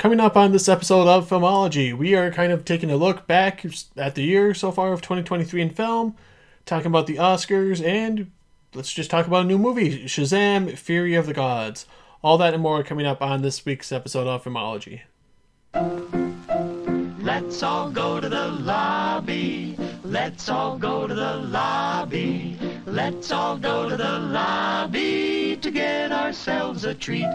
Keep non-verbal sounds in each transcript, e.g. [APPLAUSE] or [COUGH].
Coming up on this episode of Filmology, we are kind of taking a look back at the year so far of 2023 in film, talking about the Oscars, and let's just talk about a new movie Shazam Fury of the Gods. All that and more coming up on this week's episode of Filmology. Let's all go to the lobby. Let's all go to the lobby. Let's all go to the lobby to get ourselves a treat.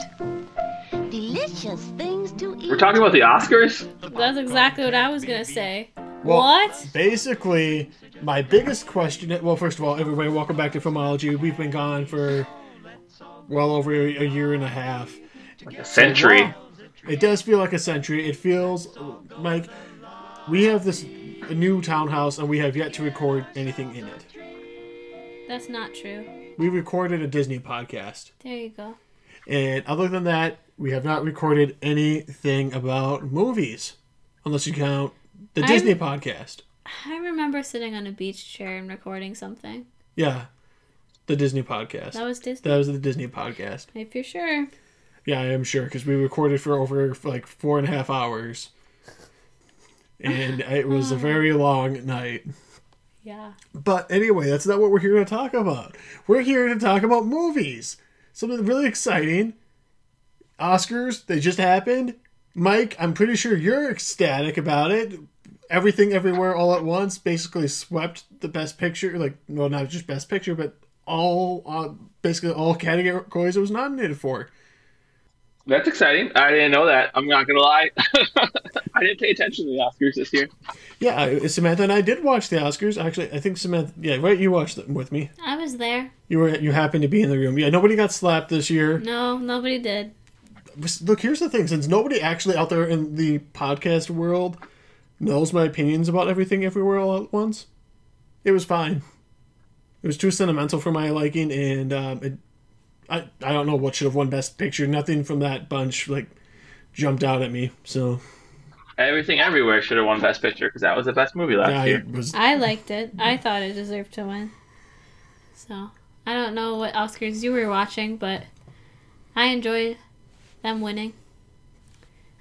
Delicious things to eat. We're talking about the Oscars? That's exactly what I was gonna say. Well, what? Basically, my biggest question. Well, first of all, everybody, welcome back to Filmology. We've been gone for well over a, a year and a half. Like a century. Wow. It does feel like a century. It feels like we have this new townhouse and we have yet to record anything in it. That's not true. We recorded a Disney podcast. There you go. And other than that, we have not recorded anything about movies. Unless you count the I'm- Disney podcast. I remember sitting on a beach chair and recording something. Yeah. The Disney podcast. That was Disney. That was the Disney podcast. If you're sure. Yeah, I am sure because we recorded for over like four and a half hours, and [SIGHS] it was a very long night. Yeah. But anyway, that's not what we're here to talk about. We're here to talk about movies. Something really exciting. Oscars, they just happened. Mike, I'm pretty sure you're ecstatic about it. Everything Everywhere All at Once basically swept the best picture, like, well, not just best picture, but all, uh, basically all categories it was nominated for. That's exciting. I didn't know that. I'm not gonna lie. [LAUGHS] I didn't pay attention to the Oscars this year. Yeah, Samantha and I did watch the Oscars. Actually, I think Samantha, yeah, right, you watched them with me. I was there. You were, you happened to be in the room. Yeah, nobody got slapped this year. No, nobody did. Look here's the thing since nobody actually out there in the podcast world knows my opinions about everything everywhere all at once it was fine it was too sentimental for my liking and um, it, I, I don't know what should have won best picture nothing from that bunch like jumped out at me so Everything Everywhere should have won Best Picture because that was the best movie last yeah, year. was I liked it. I thought it deserved to win. So, I don't know what Oscars you were watching, but I enjoyed them winning.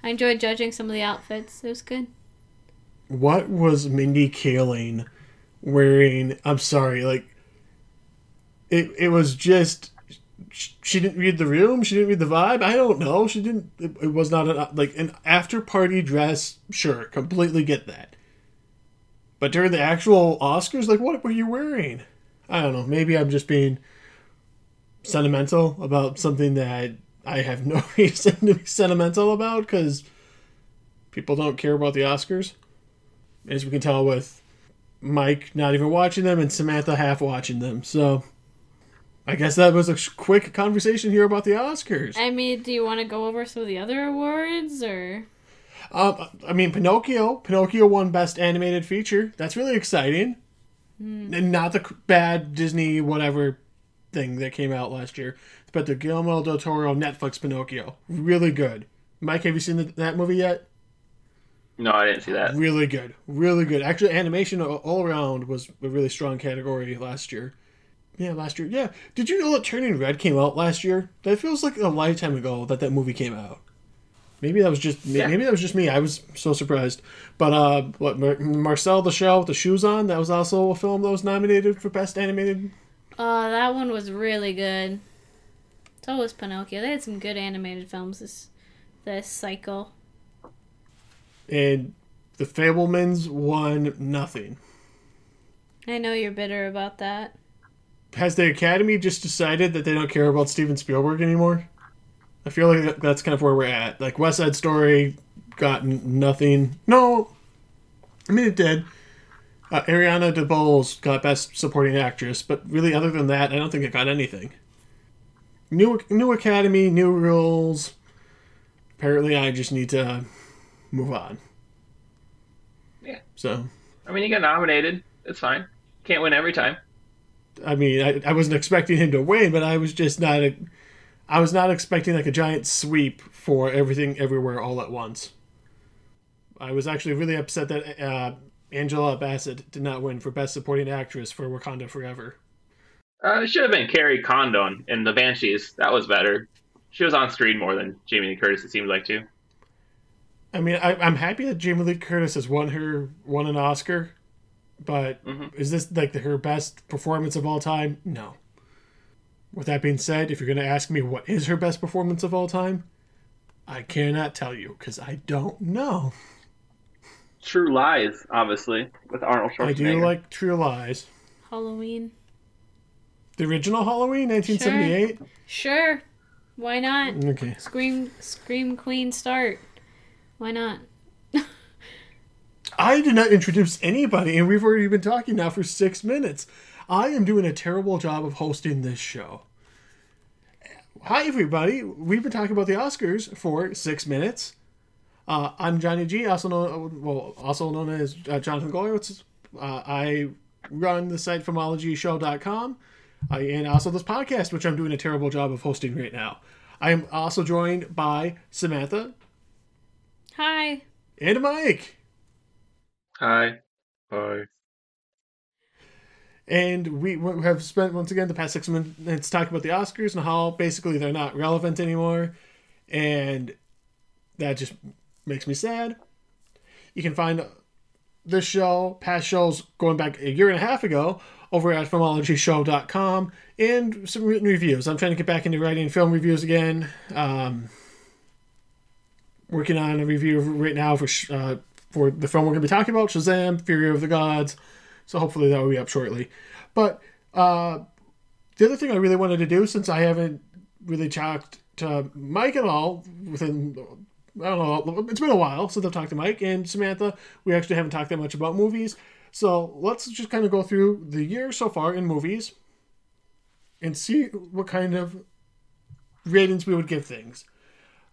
I enjoyed judging some of the outfits. It was good. what was mindy kaling wearing? I'm sorry like it, it was just she didn't read the room? She didn't read the vibe? I don't know. She didn't it, it was not an, like an after party dress? Sure completely get that. But during the actual oscars like what were you wearing? I don't know. Maybe i'm just being sentimental about something that i have no [LAUGHS] reason to be sentimental about because people don't care about the oscars as we can tell with Mike not even watching them and Samantha half watching them. So I guess that was a quick conversation here about the Oscars. I mean, do you want to go over some of the other awards or? Um, I mean, Pinocchio. Pinocchio won Best Animated Feature. That's really exciting. And not the bad Disney whatever thing that came out last year, but the Guillermo del Toro Netflix Pinocchio. Really good. Mike, have you seen the, that movie yet? No, I didn't see that. Really good, really good. Actually, animation all- all around was a really strong category last year. Yeah, last year. Yeah. Did you know that Turning Red came out last year? That feels like a lifetime ago that that movie came out. Maybe that was just Yeah. maybe that was just me. I was so surprised. But uh, what Mar- Marcel the Shell with the shoes on? That was also a film that was nominated for best animated. Oh, that one was really good. So was Pinocchio. They had some good animated films this this cycle. And the Fabelmans won nothing. I know you're bitter about that. Has the Academy just decided that they don't care about Steven Spielberg anymore? I feel like that's kind of where we're at. Like West Side Story got nothing. No, I mean it did. Uh, Ariana DeBose got Best Supporting Actress, but really, other than that, I don't think it got anything. New new Academy, new rules. Apparently, I just need to move on. Yeah. So, I mean, he got nominated. It's fine. Can't win every time. I mean, I, I wasn't expecting him to win, but I was just not. A, I was not expecting like a giant sweep for everything, everywhere, all at once. I was actually really upset that uh, Angela Bassett did not win for Best Supporting Actress for Wakanda Forever. Uh, it should have been Kerry Condon in The Banshees. That was better. She was on screen more than Jamie Lee Curtis, it seemed like, too. I mean, I, I'm happy that Jamie Lee Curtis has won her won an Oscar, but is this like the, her best performance of all time? No. With that being said, if you're going to ask me what is her best performance of all time, I cannot tell you because I don't know. True Lies, obviously, with Arnold Schwarzenegger. I do like True Lies. Halloween. The original Halloween, 1978. Sure. Why not? Okay. Scream Scream Queen start. Why not? I did not introduce anybody, and we've already been talking now for six minutes. I am doing a terrible job of hosting this show. Hi, everybody. We've been talking about the Oscars for six minutes. Uh, I'm Johnny G, also known, well, also known as uh, Jonathan Goyowitz. Uh, I run the site filmologyshow.com uh, and also this podcast, which I'm doing a terrible job of hosting right now. I am also joined by Samantha Hi. and Mike. Hi. Hi. And we we have spent once again the past six minutes talking about the Oscars and how basically they're not relevant anymore, and that just makes me sad. You can find this show, past shows going back a year and a half ago, over at filmologyshow.com and some written reviews. I'm trying to get back into writing film reviews again. Um, working on a review right now for uh, for the film we're going to be talking about, Shazam: Fury of the Gods. So hopefully that will be up shortly. But uh, the other thing I really wanted to do, since I haven't really talked to Mike at all within, I don't know, it's been a while since I've talked to Mike and Samantha. We actually haven't talked that much about movies. So let's just kind of go through the year so far in movies and see what kind of ratings we would give things.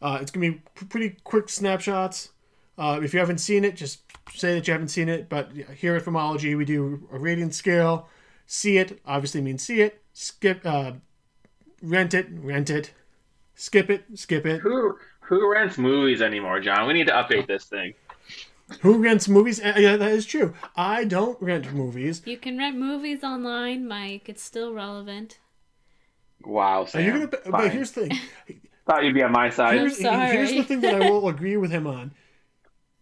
Uh, it's going to be pretty quick snapshots. Uh, if you haven't seen it, just say that you haven't seen it. But here at Filmology, we do a rating scale. See it obviously means see it. Skip, uh, rent it, rent it. Skip it, skip it. Who rents movies anymore, John? We need to update this thing. Who rents movies? Uh, Yeah, that is true. I don't rent movies. You can rent movies online, Mike. It's still relevant. Wow, Are Sam. you gonna? But here's the thing. [LAUGHS] Thought you'd be on my side. Here's, sorry. here's the thing that I [LAUGHS] will agree with him on.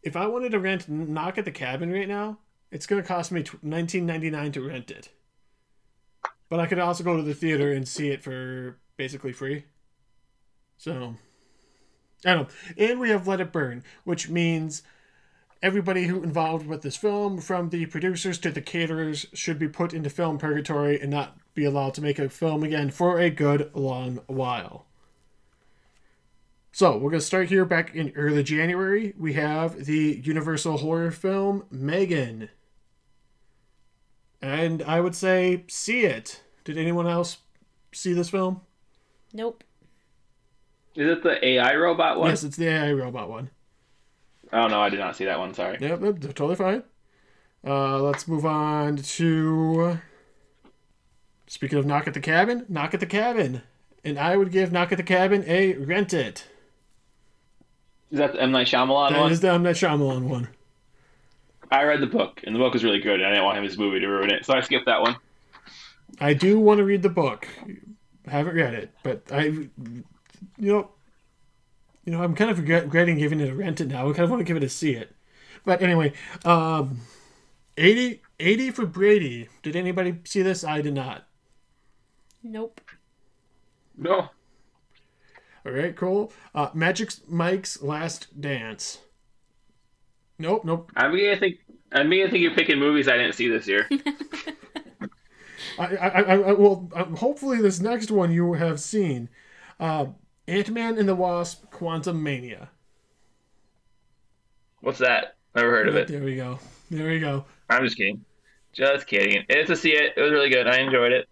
If I wanted to rent Knock at the Cabin right now, it's going to cost me nineteen ninety nine to rent it. But I could also go to the theater and see it for basically free. So, I know. And we have Let It Burn, which means everybody who involved with this film, from the producers to the caterers, should be put into film purgatory and not be allowed to make a film again for a good long while. So we're gonna start here back in early January. We have the Universal horror film M3GAN, and I would say see it. Did anyone else see this film? Nope. Is it the AI robot one? Yes, it's the AI robot one. Oh no, I did not see that one. Sorry. Yep, yep, totally fine. Uh, let's move on to. Speaking of Knock at the Cabin, Knock at the Cabin, and I would give Knock at the Cabin a rent it. Is that the M Night Shyamalan That one? That is the M Night Shyamalan one. I read the book, and the book was really good, and I didn't want him his movie to ruin it, so I skipped that one. I do want to read the book. I haven't read it, but I, you know, you know, I'm kind of regretting giving it a rent it now. I kind of want to give it a see it. But anyway, um, 80, 80 for Brady. Did anybody see this? I did not. Nope. No. All right, cool. Uh, Magic Mike's Last Dance. Nope, nope. I'm beginning to think. I'm beginning to think you're picking movies I didn't see this year. [LAUGHS] I, I, I, I well, um, hopefully this next one you have seen. Uh, Ant Man and the Wasp: Quantumania. What's that? Never heard of it. There we go. There we go. I'm just kidding. Just kidding. It's to see it. It was really good. I enjoyed it.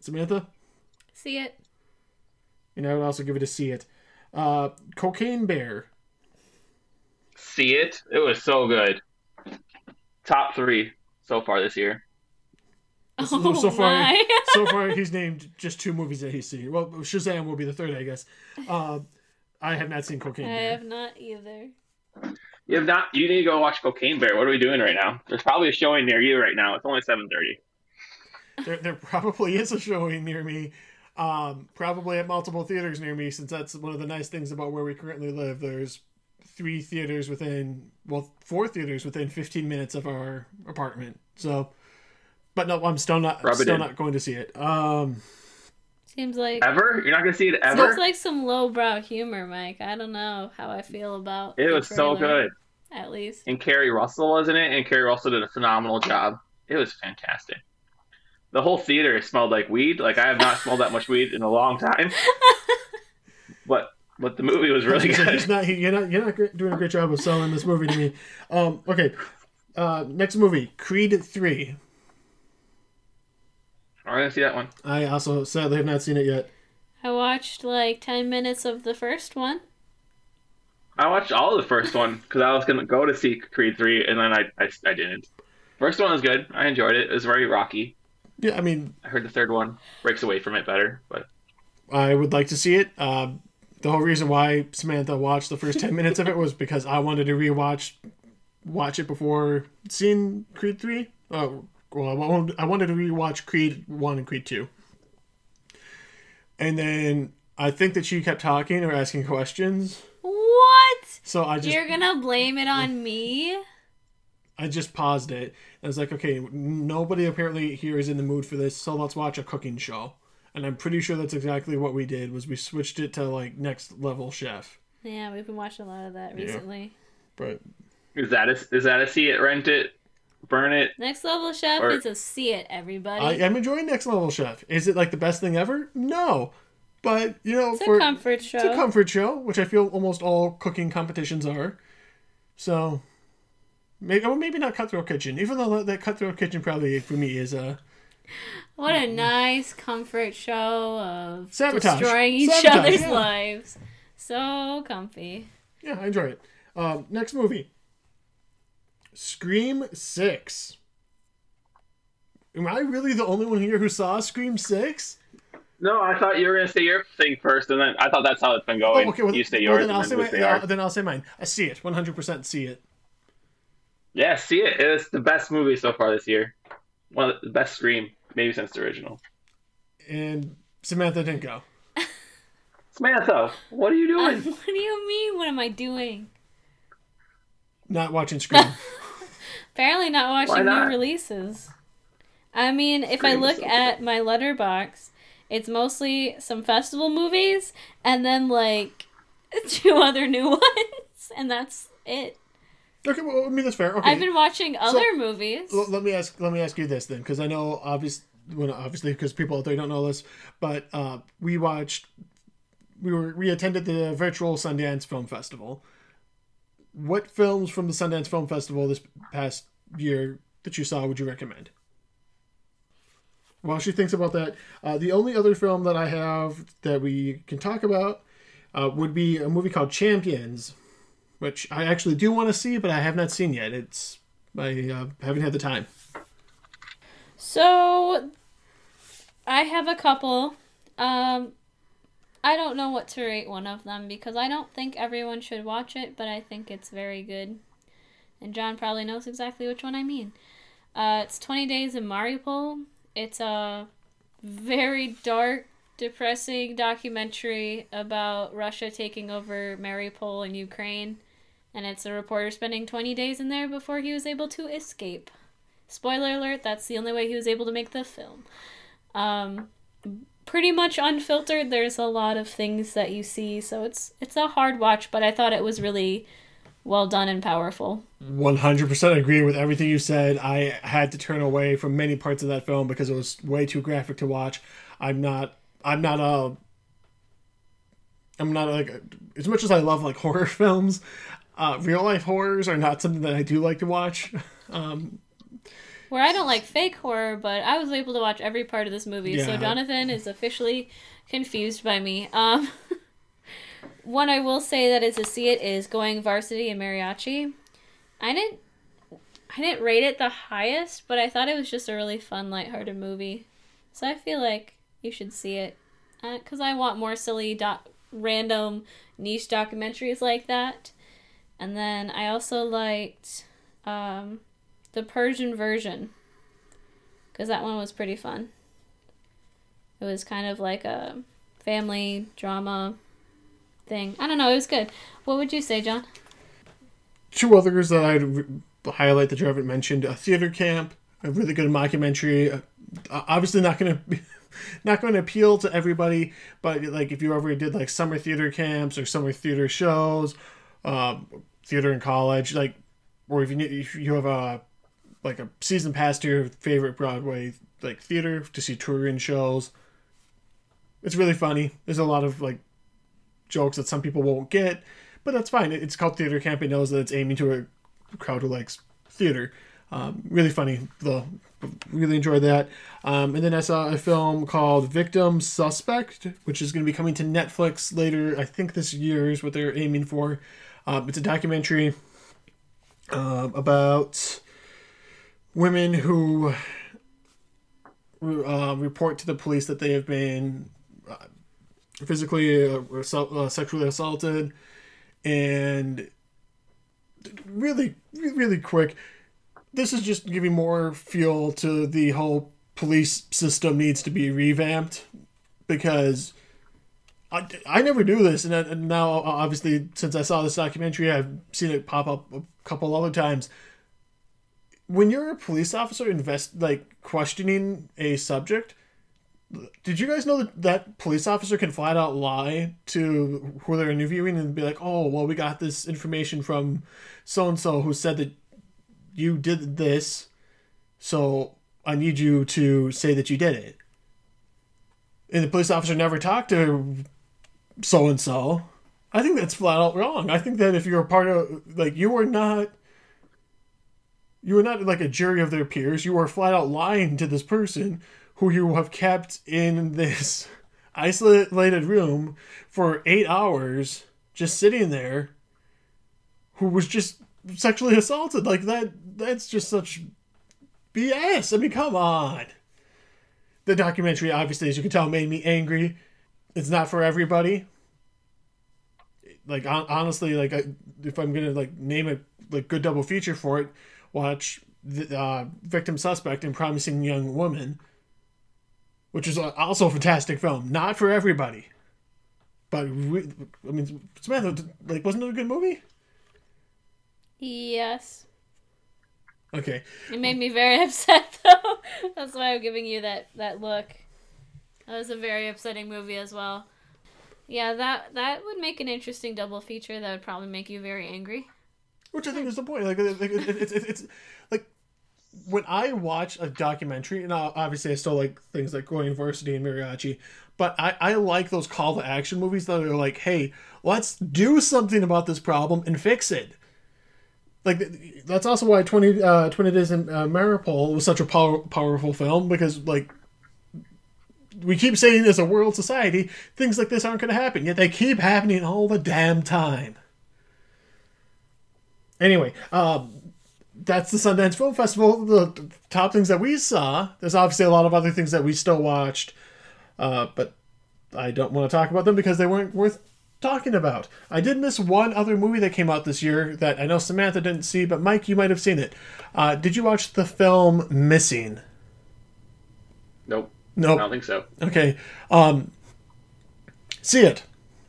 Samantha. See it. And I would also give it a see it. Uh, Cocaine Bear. See it. It was so good. Top three so far this year. So, Oh [LAUGHS] so far, my. so far he's named just two movies that he's seen. Well, Shazam will be the third, I guess. Uh, I have not seen Cocaine Bear. I Bear. have not either. You have not. You need to go watch Cocaine Bear. What are we doing right now? There's probably a showing near you right now. It's only 7:30. There, there probably is a showing near me. Um, probably at multiple theaters near me, since that's one of the nice things about where we currently live. There's three theaters within well four theaters within 15 minutes of our apartment. So, but no, I'm still not Rub still not going to see it. Um, Seems like Ever? You're not gonna see it ever? seems like some lowbrow humor, Mike. I don't know how I feel about it the was so good. At least. And Keri Russell was in it, and Keri Russell did a phenomenal job. It was fantastic. The whole theater smelled like weed. Like I have not smelled that much weed in a long time. [LAUGHS] But but the movie was really he's good. not you're not you're not doing a great job of selling this movie to me. Um, okay, uh, next movie, Creed three. I'm gonna see that one. I also sadly have not seen it yet. I watched like ten minutes of the first one. I watched all of the first one because I was gonna go to see Creed three, and then I, I I didn't. First one was good. I enjoyed it. It was very rocky. Yeah, I mean, I heard the third one breaks away from it better, but I would like to see it. Um, the whole reason why Samantha watched the first ten minutes of it was because I wanted to rewatch, watch it before seeing Creed three. Oh, well, I wanted, I wanted to rewatch Creed one and Creed two. And then I think that she kept talking or asking questions, What? so I just You're gonna blame it on me? I just paused it. I was like, okay, nobody apparently here is in the mood for this, so let's watch a cooking show. And I'm pretty sure that's exactly what we did. Was we switched it to like next level chef. Yeah, we've been watching a lot of that recently. But is that a is that a see it, rent it, burn it? Next level chef Or- is a see it, everybody. I am enjoying next level chef. Is it like the best thing ever? No, but you know, it's for a comfort show. it's a comfort show, which I feel almost all cooking competitions are. So maybe well, maybe not cutthroat kitchen, even though that cutthroat kitchen probably for me is a What a nice comfort show of Sabotage. destroying each Sabotage, other's yeah. lives. So comfy. Yeah, I enjoy it. Um, next movie Scream 6. Am I really the only one here who saw Scream 6? No, I thought you were gonna say your thing first, and then I thought that's how it's been going. Oh, okay. Well, you say well, yours, then, I'll and say my, say uh, then I'll say mine. I see it. 100% see it. Yeah, see it. It's the best movie so far this year. One of the best Scream, maybe since the original. And Samantha didn't go. [LAUGHS] Samantha, what are you doing? [LAUGHS] what do you mean? What am I doing? Not watching Scream. [LAUGHS] Apparently not watching not? new releases. I mean, if I Scream is look so at my Letterboxd, it's mostly some festival movies and then like [LAUGHS] two other new [LAUGHS] ones, and that's it. okay, well, I mean that's fair. Okay. I've been watching other movies. L- let me ask. Let me ask you this then, because I know obvious, well, obviously, because people out there don't know this, but uh, we watched. We were we attended the virtual Sundance Film Festival. What films from the Sundance Film Festival this past year that you saw would you recommend? While she thinks about that, uh, the only other film that I have that we can talk about uh, would be a movie called Champions, which I actually do want to see, but I have not seen yet. It's I uh, haven't had the time. So I have a couple. Um I don't know what to rate one of them because I don't think everyone should watch it, but I think it's very good. And John probably knows exactly which one I mean. Uh, it's 20 Days in Mariupol. It's a very dark, depressing documentary about Russia taking over Mariupol in Ukraine. And it's a reporter spending 20 days in there before he was able to escape. Spoiler alert, that's the only way he was able to make the film. Um, pretty much unfiltered. There's a lot of things that you see, so it's it's a hard watch, but I thought it was really well done and powerful. One hundred percent agree with everything you said. I had to turn away from many parts of that film because it was way too graphic to watch. I'm not. I'm not a. I'm not like as much as I love like [LAUGHS] horror films. Uh, real life horrors are not something that I do like to watch. [LAUGHS] Um, Where I don't like fake horror, but I was able to watch every part of this movie, so Jonathan is officially confused by me. Um, [LAUGHS] one I will say that is a see it is going varsity and mariachi. I didn't I didn't rate it the highest, but I thought it was just a really fun, lighthearted movie. So I feel like you should see it because I want more silly, doc- random, niche documentaries like that. And then I also liked um, the Persian version because that one was pretty fun. It was kind of like a family drama thing. I don't know. It was good. What would you say, John? two others that I'd re- highlight that you haven't mentioned: a theater camp, a really good mockumentary. Uh, obviously, not going [LAUGHS] to not going to appeal to everybody, but like if you ever did like summer theater camps or summer theater shows, um, theater in college, like, or if you if you have a like a season pass to your favorite Broadway like theater to see touring shows. It's really funny. There's a lot of like jokes that some people won't get, but that's fine. It's called theater camp. It knows that it's aiming to a crowd who likes theater. Um, really funny though. Really enjoyed that. Um, and then I saw a film called Victim Suspect, which is going to be coming to Netflix later. I think this year is what they're aiming for. Um, it's a documentary um, about women who uh, report to the police that they have been uh, physically or uh, sexually assaulted. And really really quick this is just giving more fuel to the whole police system needs to be revamped because I, I never knew this. And, I- and now obviously since i saw this documentary i've seen it pop up a couple other times when you're a police officer invest like questioning a subject did you guys know that that police officer can flat out lie to who they're interviewing and be like oh well we got this information from so and so who said that you did this so i need you to say that you did it. And the police officer never talked to so and so i think that's flat out wrong. I think that if you're a part of like you are not you are not like a jury of their peers. You are flat out lying to this person who you have kept in this [LAUGHS] isolated room for eight hours, just sitting there, who was just sexually assaulted. Like that, that's just such BS. I mean, come on. The documentary, obviously, as you can tell, made me angry. It's not for everybody. Like honestly, like if I'm gonna like name a like good double feature for it, watch the uh, victim suspect and promising young woman which is also a fantastic film not for everybody but re- i mean samantha like wasn't it a good movie Yes. okay It made me very [LAUGHS] upset though. That's why I'm giving you that that look. That was a very upsetting movie as well. Yeah, that that would make an interesting double feature. That would probably make you very angry. Which i think is the point. Like, like it, it, it's it's it's like when i watch a documentary and obviously i still like things like going university and mariachi but I, I like those call to action movies that are like hey let's do something about this problem and fix it. Like that's also why 20 uh 20 days in uh, Mariupol was such a power, powerful film because like we keep saying as a world society things like this aren't going to happen yet they keep happening all the damn time anyway um that's the sundance film festival the top things that we saw there's obviously a lot of other things that we still watched uh but i don't want to talk about them because they weren't worth talking about i did miss one other movie that came out this year that i know samantha didn't see but mike you might have seen it uh did you watch the film missing Nope. Nope. I don't think so. Okay. Um, see it.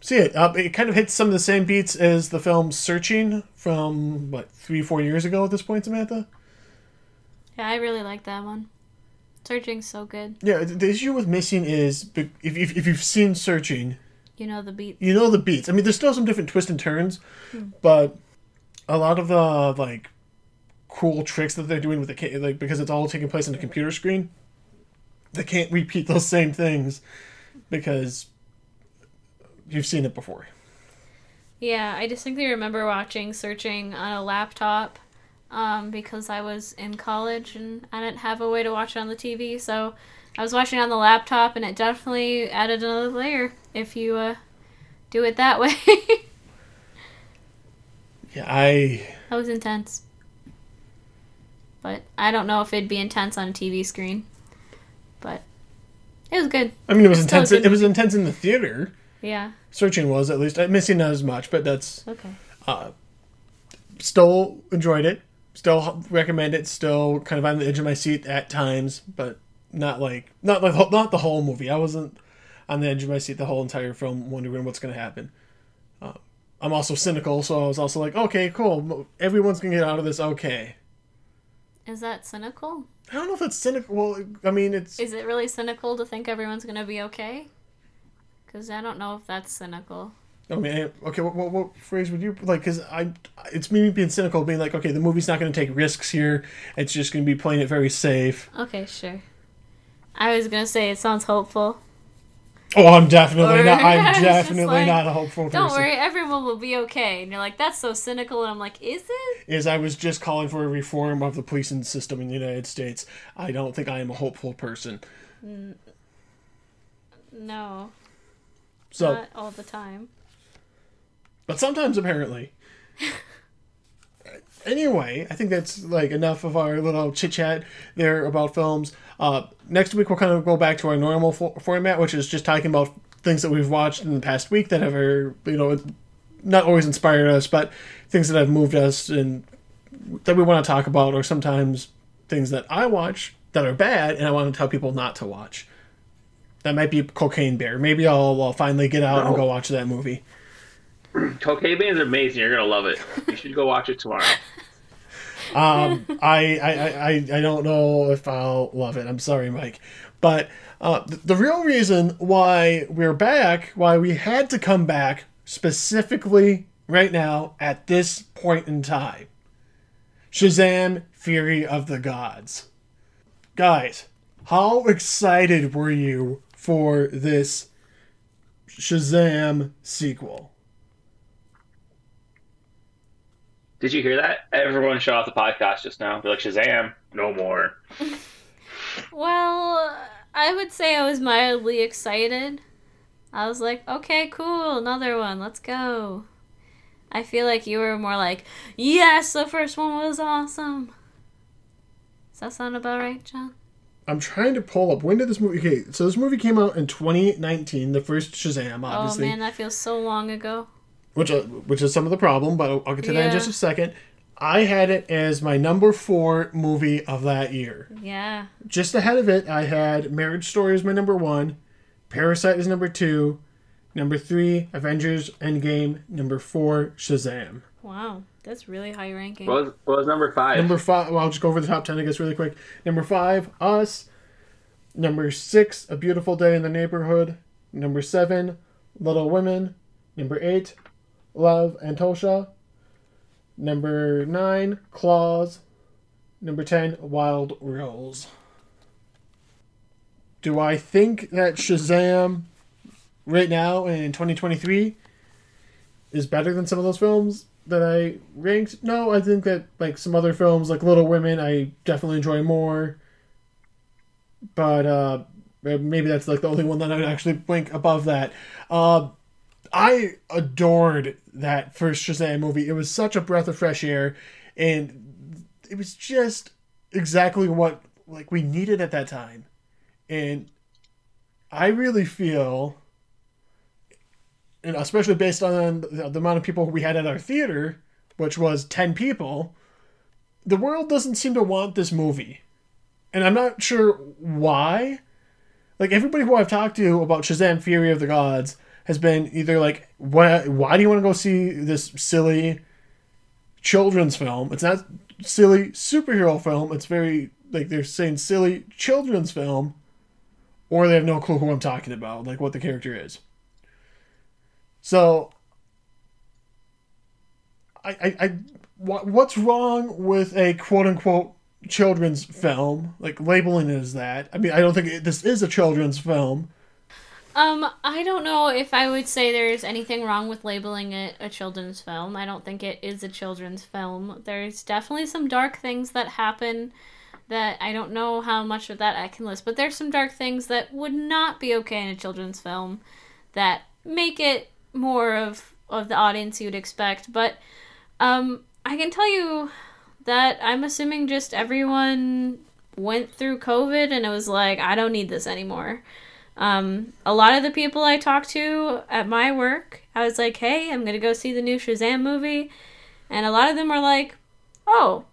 See it. Uh, it kind of hits some of the same beats as the film Searching from, what, three, four years ago at this point, Samantha? Yeah, I really like that one. Searching's so good. Yeah, the issue with Missing is if, if, if you've seen Searching, You know the beat. you know the beats. I mean, there's still some different twists and turns, but a lot of the, like, cool tricks that they're doing with the, like, because it's all taking place on a computer screen, they can't repeat those same things because you've seen it before. Yeah, I distinctly remember watching Searching on a laptop um, because I was in college and I didn't have a way to watch it on the TV. So I was watching it on the laptop, and it definitely added another layer if you uh, do it that [LAUGHS] way. Yeah, I. that was intense. But I don't know if it'd be intense on a TV screen. But it was good. I mean, it was still a intense. It was intense in the theater. Yeah. Searching was at least. Uh, Missing not as much, but that's Okay. still enjoyed it. Still recommend it. Still kind of on the edge of my seat at times, but not like not like not the whole movie. I wasn't on the edge of my seat the whole entire film, wondering what's going to happen. Uh, I'm also cynical, so I was also like, okay, cool. Everyone's gonna get out of this okay. Is that cynical? I don't know if it's cynical. Well, I mean, it's Is it really cynical to think everyone's gonna be okay? Because I don't know if that's cynical. I mean, eh, okay. What, what, what phrase would you like? Because I, it's me being cynical, being like, okay, the movie's not going to take risks here. It's just going to be playing it very safe. Okay, sure. I was gonna say it sounds hopeful. Oh, I'm definitely Or- not. [LAUGHS] I'm definitely like, not a hopeful person. Don't worry, everyone will be okay. And you're like, that's so cynical. And I'm like, is it? Is I was just calling for a reform of the policing system in the United States. I don't think I am a hopeful person. No, So, not all the time. but sometimes apparently. [LAUGHS] anyway, I think that's like enough of our little chit chat there about films. Uh, next week we'll kind of go back to our normal fo- format, which is just talking about things that we've watched in the past week that have, uh, you know, not always inspired us, but things that have moved us and that we want to talk about, or sometimes things that I watch that are bad and I want to tell people not to watch. That might be Cocaine Bear. Maybe I'll, I'll finally get out and go watch that movie. [CLEARS THROAT] Cocaine Bear is amazing. You're gonna love it. You should go watch it tomorrow. [LAUGHS] Um, I, I, I, I don't know if I'll love it. I'm sorry, Mike. But uh, th- the real reason why we're back, why we had to come back specifically right now at this point in time Shazam Fury of the Gods. Guys, how excited were you for this Shazam sequel? Did you hear that? Everyone shut off the podcast just now. Be like Shazam, no more. [LAUGHS] Well, I would say I was mildly excited. I was like, okay, cool, another one, let's go. I feel like you were more like, yes, the first one was awesome. Does that sound about right, John? I'm trying to pull up when did this movie? Okay, so this movie came out in 2019, the first Shazam, obviously. Oh man, that feels so long ago. which uh, which is some of the problem, but I'll, I'll get to that in just a second. I had it as my number four movie of that year. Yeah. Just ahead of it, I had Marriage Story as my number one, Parasite is number two, number three, Avengers Endgame, number four, Shazam. Wow, that's really high ranking. What was, what was number five? Number five, well, I'll just go over the top 10, I guess, really quick. Number five, Us. Number six, A Beautiful Day in the Neighborhood. Number seven, Little Women. Number eight, Love, Antosha. Number nine, Klaus. Number 10, Wild Rose. Do I think that Shazam right now in 2023 is better than some of those films that I ranked? No, I think that like some other films like Little Women I definitely enjoy more. But uh maybe that's like the only one that I would actually rank above that. Uh I adored that first Shazam movie. It was such a breath of fresh air and it was just exactly what like we needed at that time. And I really feel and especially based on the, amount of people we had at our theater, which was 10 people, the world doesn't seem to want this movie. And I'm not sure why. Like, everybody who I've talked to about Shazam Fury of the Gods has been either like, why, why do you want to go see this silly children's film? It's not silly superhero film. It's very, like, they're saying silly children's film. Or they have no clue who I'm talking about, like what the character is. So, I, I, I what, what's wrong with a quote unquote children's film? Like labeling it as that. I mean, I don't think it, this is a children's film. Um, I don't know if I would say there's anything wrong with labeling it a children's film. I don't think it is a children's film. There's definitely some dark things that happen that I don't know how much of that I can list, but there's some dark things that would not be okay in a children's film that make it more of of the audience you'd expect. But um, I can tell you that I'm assuming just everyone went through COVID and it was like, I don't need this anymore. Um, a lot of the people I talked to at my work, I was like, hey, I'm gonna go see the new Shazam movie. And a lot of them were like, oh,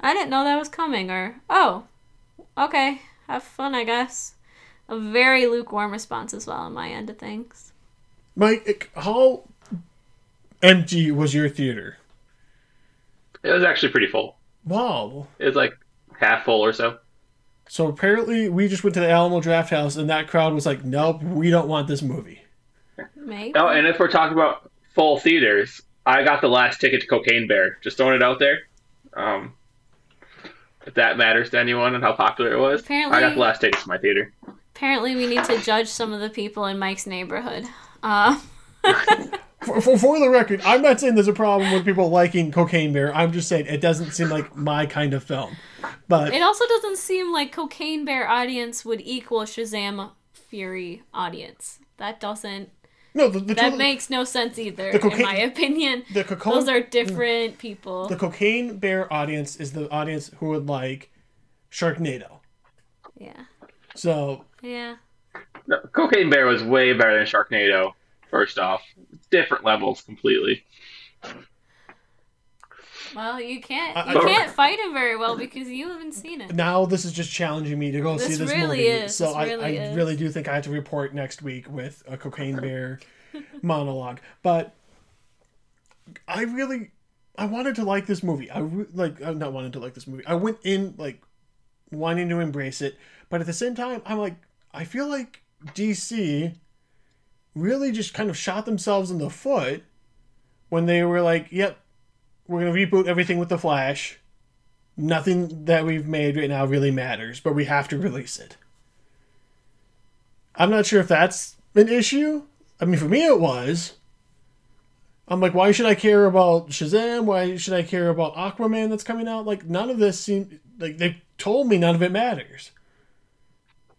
I didn't know that was coming, or oh, okay, have fun, I guess. A very lukewarm response as well on my end of things. Mike, how empty was your theater? It was actually pretty full. Wow. It was like half full or so. So apparently, we just went to the Alamo Drafthouse, and that crowd was like, "Nope, we don't want this movie." Maybe. Oh, and if we're talking about full theaters, I got the last ticket to Cocaine Bear. Just throwing it out there. Um, if that matters to anyone and how popular it was, Apparently- I got the last tickets to my theater. Apparently, we need to judge some of the people in Mike's neighborhood. Uh, [LAUGHS] For, for, for the record, I'm not saying there's a problem with people liking Cocaine Bear. I'm just saying it doesn't seem like my kind of film. But it also doesn't seem like Cocaine Bear audience would equal Shazam Fury audience. That doesn't. no, the, the, That truth- makes no sense either, cocaine- in my opinion. the cocaine, Those are different people. the Cocaine Bear audience is the audience who would like Sharknado. Yeah. So Yeah. No, Cocaine Bear was way better than Sharknado. First off, different levels completely. Well, you can't you I- can't fight him very well because you haven't seen it. now this is just challenging me to go This see this really movie. is, So this I, really I is. really do think I have to report next week with a Cocaine Bear [LAUGHS] monologue. But I really, I wanted to like this movie. I re- like, I'm not wanted to like this movie. I went in like wanting to embrace it, but at the same time, I'm like, I feel like DC really just kind of shot themselves in the foot when they were like, "Yep, we're gonna reboot everything with the Flash." Nothing that we've made right now really matters, but we have to release it. I'm not sure if that's an issue. I mean, for me, it was. I'm like, why should I care about Shazam? Why should I care about Aquaman that's coming out? Like, none of this seemed like they told me none of it matters.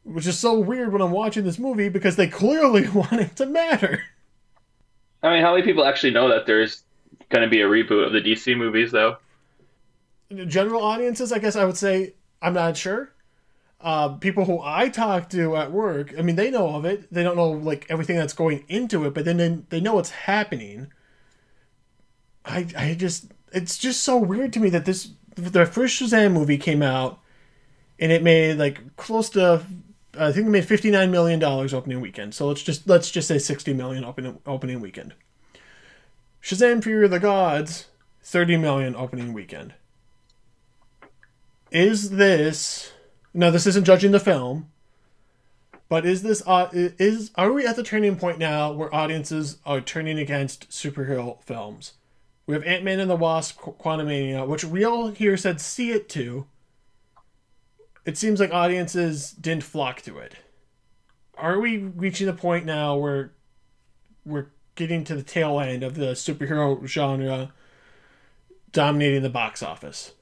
Which is so weird when I'm watching this movie because they clearly [LAUGHS] want it to matter. I mean, how many people actually know that there's going to be a reboot of the DC movies, though? General audiences, I guess I would say, I'm not sure. Uh, people who I talk to at work, I mean, they know of it. They don't know like everything that's going into it, but then they, they know what's happening. I I just it's just so weird to me that this the first Shazam movie came out, and it made like close to I think it made fifty nine million dollars opening weekend. So let's just let's just say sixty million opening opening weekend. Shazam: Fury of the Gods, thirty million opening weekend. Is this now? This isn't judging the film, but is this uh, is are we at the turning point now where audiences are turning against superhero films? We have Ant Man and the Wasp, Qu- Quantumania, which we all here said see it too. It seems like audiences didn't flock to it. Are we reaching the point now where we're getting to the tail end of the superhero genre dominating the box office?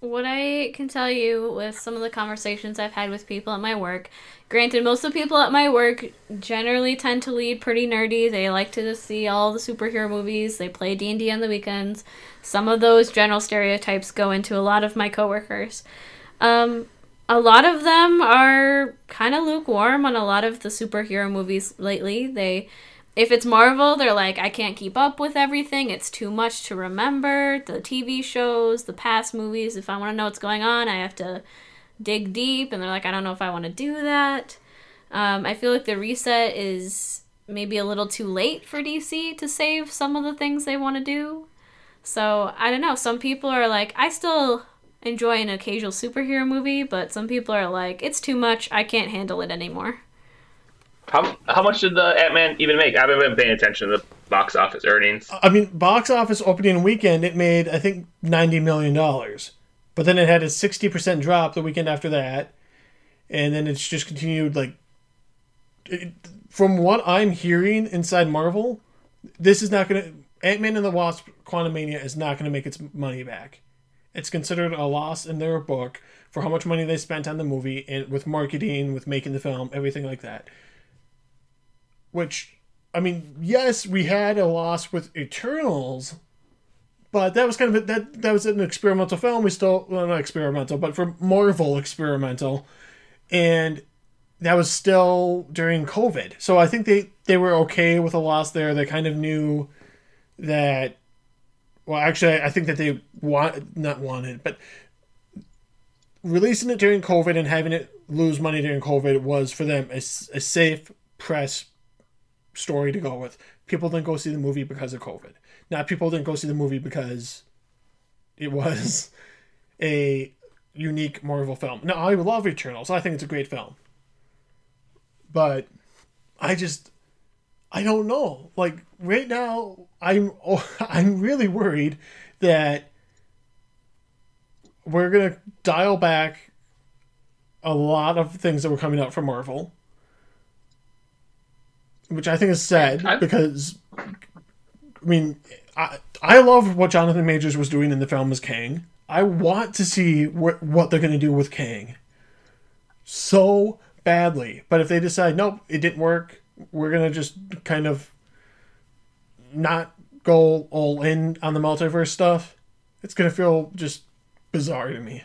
What I can tell you with some of the conversations I've had with people at my work, granted, most of the people at my work generally tend to lead pretty nerdy. They like to see all the superhero movies. They play D and D on the weekends. Some of those general stereotypes go into a lot of my coworkers. Um, a lot of them are kind of lukewarm on a lot of the superhero movies lately. They if it's Marvel, they're like, I can't keep up with everything. It's too much to remember. The TV shows, the past movies, if I want to know what's going on, I have to dig deep. And they're like, I don't know if I want to do that. Um, I feel like the reset is maybe a little too late for DC to save some of the things they want to do. So I don't know. Some people are like, I still enjoy an occasional superhero movie, but some people are like, it's too much. I can't handle it anymore. How, how much did the Ant Man even make? I haven't been paying attention to the box office earnings. I mean, box office opening weekend, it made I think ninety million dollars, but then it had a sixty percent drop the weekend after that, and then it's just continued like. It, from what I'm hearing inside Marvel, this is not gonna Ant Man and the Wasp: Quantumania is not gonna make its money back. It's considered a loss in their book for how much money they spent on the movie and with marketing, with making the film, everything like that. Which I mean, yes, we had a loss with Eternals, but that was kind of a, that that was an experimental film. We still well, not experimental, but for Marvel experimental, and that was still during COVID. So I think they they were okay with a loss there. They kind of knew that. Well, actually, I think that they want not wanted, but releasing it during COVID and having it lose money during COVID was for them a safe press story to go with. People didn't go see the movie because of COVID. Now, people didn't go see the movie because it was [LAUGHS] a unique Marvel film. Now, I love Eternals. I think it's a great film. But I just I don't know. Like right now, I'm oh, [LAUGHS] I'm really worried that we're gonna dial back a lot of things that were coming out from Marvel, which I think is sad I- because I mean I I love what Jonathan Majors was doing in the film as Kang. I want to see what what they're gonna do with Kang so badly. But if they decide nope, it didn't work, we're gonna just kind of not go all in on the multiverse stuff. It's gonna feel just bizarre to me.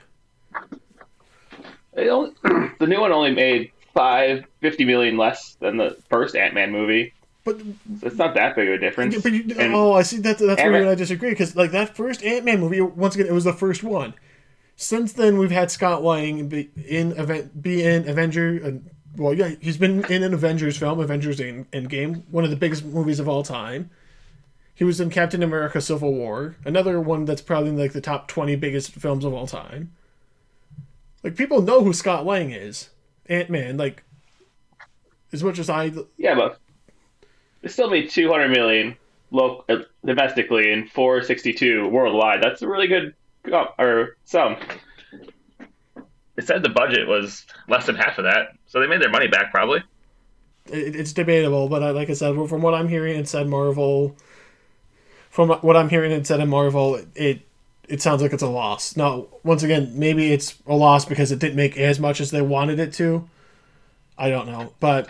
It only, [CLEARS THROAT] the new one only made five fifty million less than the first Ant Man movie. But So it's not that big of a difference. but you, oh, I see that. That's where Ant-Man- I disagree because like that first Ant Man movie, once again, it was the first one. Since then, we've had Scott Lang be in event be in Avenger. Uh, Well, yeah, he's been in an Avengers film, Avengers End Endgame, one of the biggest movies of all time. He was in Captain America: Civil War, another one that's probably in, like the top twenty biggest films of all time. Like people know who Scott Lang is, Ant Man. Like as much as I yeah, but it still made two hundred million local uh, domestically and four sixty two worldwide. That's a really good uh, or sum. It said the budget was less than half of that, so they made their money back probably. it, it's debatable, but I, like I said, from what I'm hearing, it said Marvel. From what I'm hearing, it said in Marvel, it it sounds like it's a loss. Now, once again, maybe it's a loss because it didn't make as much as they wanted it to. I don't know, but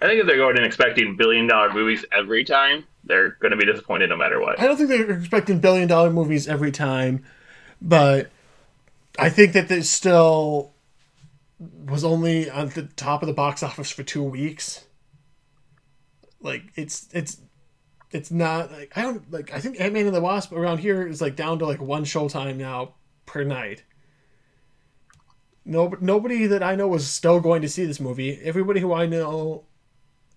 I think if they're going in expecting billion dollar movies every time, they're going to be disappointed no matter what. I don't think they're expecting billion dollar movies every time. But I think that this still was only on the top of the box office for two weeks. Like it's it's it's not like I don't like I think Ant Man and the Wasp around here is like down to like one showtime now per night. No, nobody that I know was still going to see this movie. Everybody who I know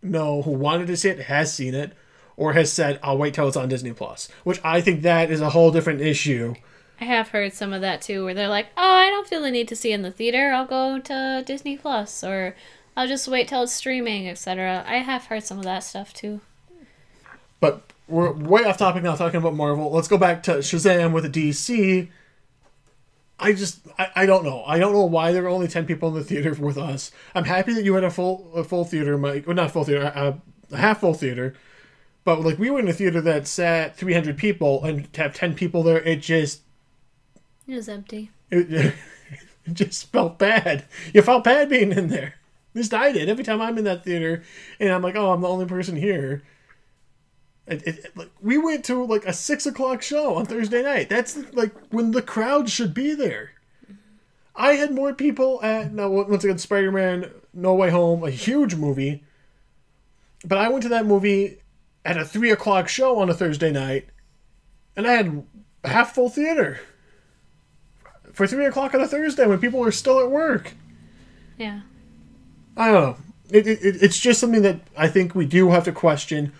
know who wanted to see it has seen it or has said I'll wait till it's on Disney Plus, which I think that is a whole different issue. I have heard some of that too, where they're like, "Oh, I don't feel the need to see in the theater. I'll go to Disney Plus, or I'll just wait till it's streaming, etc." I have heard some of that stuff too. But we're way off topic now talking about Marvel. Let's go back to Shazam with DC. I just I, I don't know. I don't know why there were only ten people in the theater with us. I'm happy that you had a full a full theater, Mike. Well, not full theater, a, a half full theater. But like we were in a theater that sat 300 people, and to have 10 people there, it just It was empty. it, [LAUGHS] it just felt bad. You felt bad being in there. At least I did. Every time I'm in that theater, and I'm like, oh, I'm the only person here. It, it, like, we went to like a six o'clock show on Thursday night. That's like when the crowd should be there. I had more people at now once again Spider-Man No Way Home, a huge movie. But I went to that movie at a three o'clock show on a Thursday night, and I had half full theater for three o'clock on a Thursday when people are still at work. Yeah. I don't know. It, it, it- it's just something that I think we do have to question.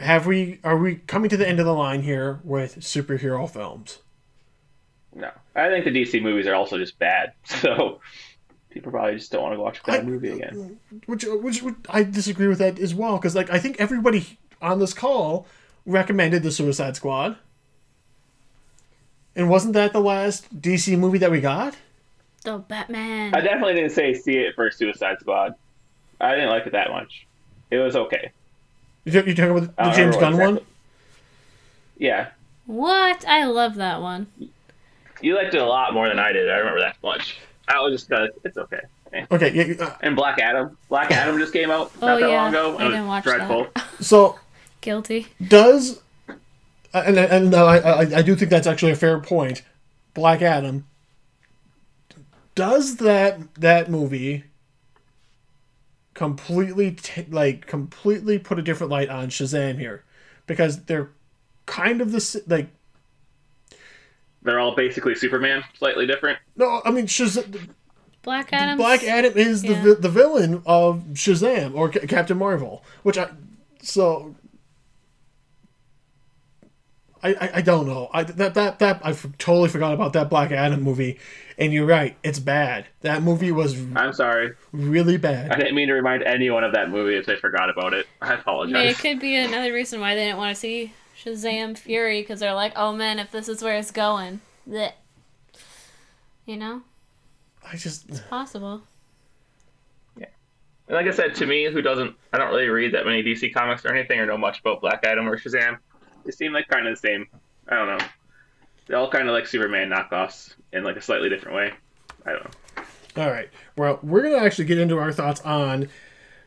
Have we are we coming to the end of the line here with superhero films? No, I think the DC movies are also just bad. [LAUGHS] So people probably just don't want to watch a bad I- movie again. Which, which, which I disagree with that as well because like I think everybody on this call recommended the Suicide Squad, and wasn't that the last DC movie that we got? The Batman. I definitely didn't say see it for Suicide Squad. I didn't like it that much. It was okay. You're talking about the James Gunn what one? Yeah, What? I love that one. you liked it a lot more than I did. I remember that much. I was just kind of, it's okay. Eh. Okay, yeah, uh, And Black Adam. Black Adam just came out [LAUGHS] not Oh, that yeah. long ago. I It was didn't watch dreadful. that. so [LAUGHS] Guilty. does and and uh, I, I I do think that's actually a fair point. Black Adam does that that movie completely t- like completely put a different light on Shazam here because they're kind of the like They're all basically Superman, slightly different. no I mean Shazam Black Adam. Black Adam is the yeah. vi- the villain of Shazam or Ca- Captain Marvel which I so I, I, I don't know. I that that that I f- totally forgot about that Black Adam movie. And you're right, it's bad. That movie was I'm sorry. really bad. I didn't mean to remind anyone of that movie if they forgot about it. I apologize. mean, it could be another reason why they didn't want to see Shazam Fury because they're like, oh man, if this is where it's going, bleh. you know, I just possible. Yeah. And like I said, to me, who doesn't, I don't really read that many DC comics or anything, or know much about Black Adam or Shazam. They seem like kind of the same. I don't know. They're all kind of like Superman knockoffs in like a slightly different way. I don't know. all right. Well, we're gonna actually get into our thoughts on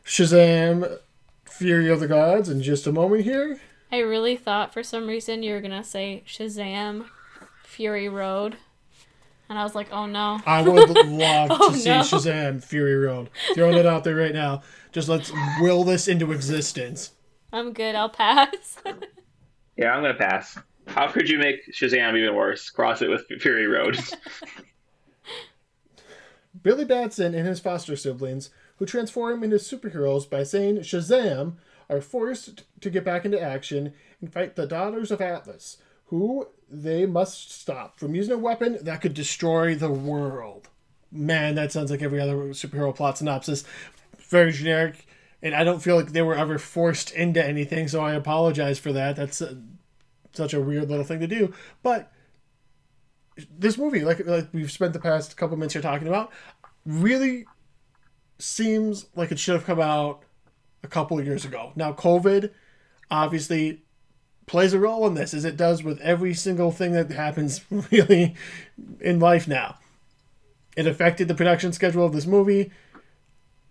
Shazam, Fury of the Gods in just a moment here. I really thought for some reason you were gonna say Shazam Fury Road, and I was like, oh no. I would [LAUGHS] love Oh, to see no. Shazam, Fury Road. Throwing it out there right now. Just let's will this into existence. I'm good. I'll pass. [LAUGHS] Yeah, I'm gonna pass. How could you make Shazam even worse? Cross it with Fury Road. [LAUGHS] Billy Batson and his foster siblings, who transform into superheroes by saying Shazam, are forced to get back into action and fight the Daughters of Atlas, who they must stop from using a weapon that could destroy the world. Man, that sounds like every other superhero plot synopsis. Very generic, and I don't feel like they were ever forced into anything, so I apologize for that. That's uh, such a weird little thing to do. But this movie, like like we've spent the past couple minutes here talking about, really seems like it should have come out a couple of years ago. Now, COVID obviously plays a role in this, as it does with every single thing that happens [LAUGHS] really in life now. It affected the production schedule of this movie,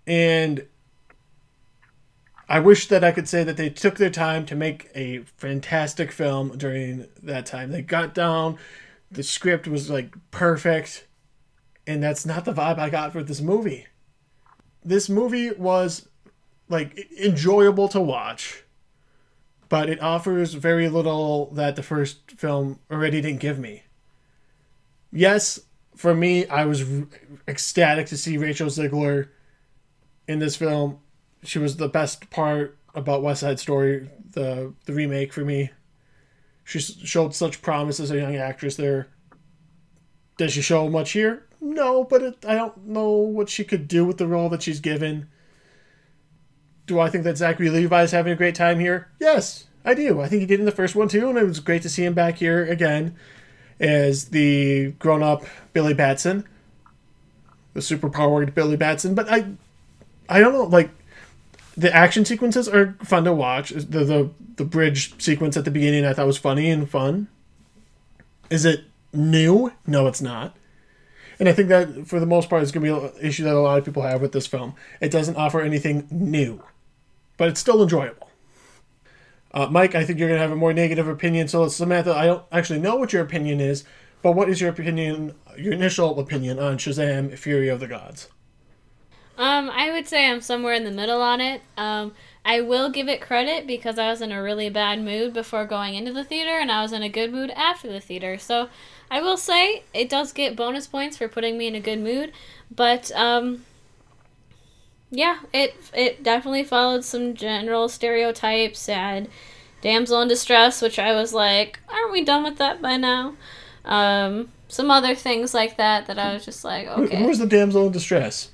and I wish that I could say that they took their time to make a fantastic film during that time. They got down, the script was like perfect, and that's not the vibe I got for this movie. This movie was like enjoyable to watch, but it offers very little that the first film already didn't give me. Yes, for me, I was ecstatic to see Rachel Zegler in this film. She was the best part about West Side Story, the the remake for me. She showed such promise as a young actress there. Does she show much here? No, but it, I don't know what she could do with the role that she's given. Do I think that Zachary Levi is having a great time here? Yes, I do. I think he did in the first one too, and it was great to see him back here again as the grown-up Billy Batson, the super-powered Billy Batson. But I, I don't know. Like the action sequences are fun to watch. The the the bridge sequence at the beginning I thought was funny and fun. Is it new? No, it's not. And I think that for the most part, it's going to be an issue that a lot of people have with this film. It doesn't offer anything new, but it's still enjoyable. Uh, Mike, I think you're going to have a more negative opinion. So, Samantha, I don't actually know what your opinion is, but what is your opinion, your initial opinion on Shazam: Fury of the Gods? Um, I would say I'm somewhere in the middle on it. Um, I will give it credit because I was in a really bad mood before going into the theater, and I was in a good mood after the theater. So I will say it does get bonus points for putting me in a good mood, but um, yeah, it it definitely followed some general stereotypes and damsel in distress, which I was like, aren't we done with that by now? Um, some other things like that that I was just like, okay, Who's the damsel in distress?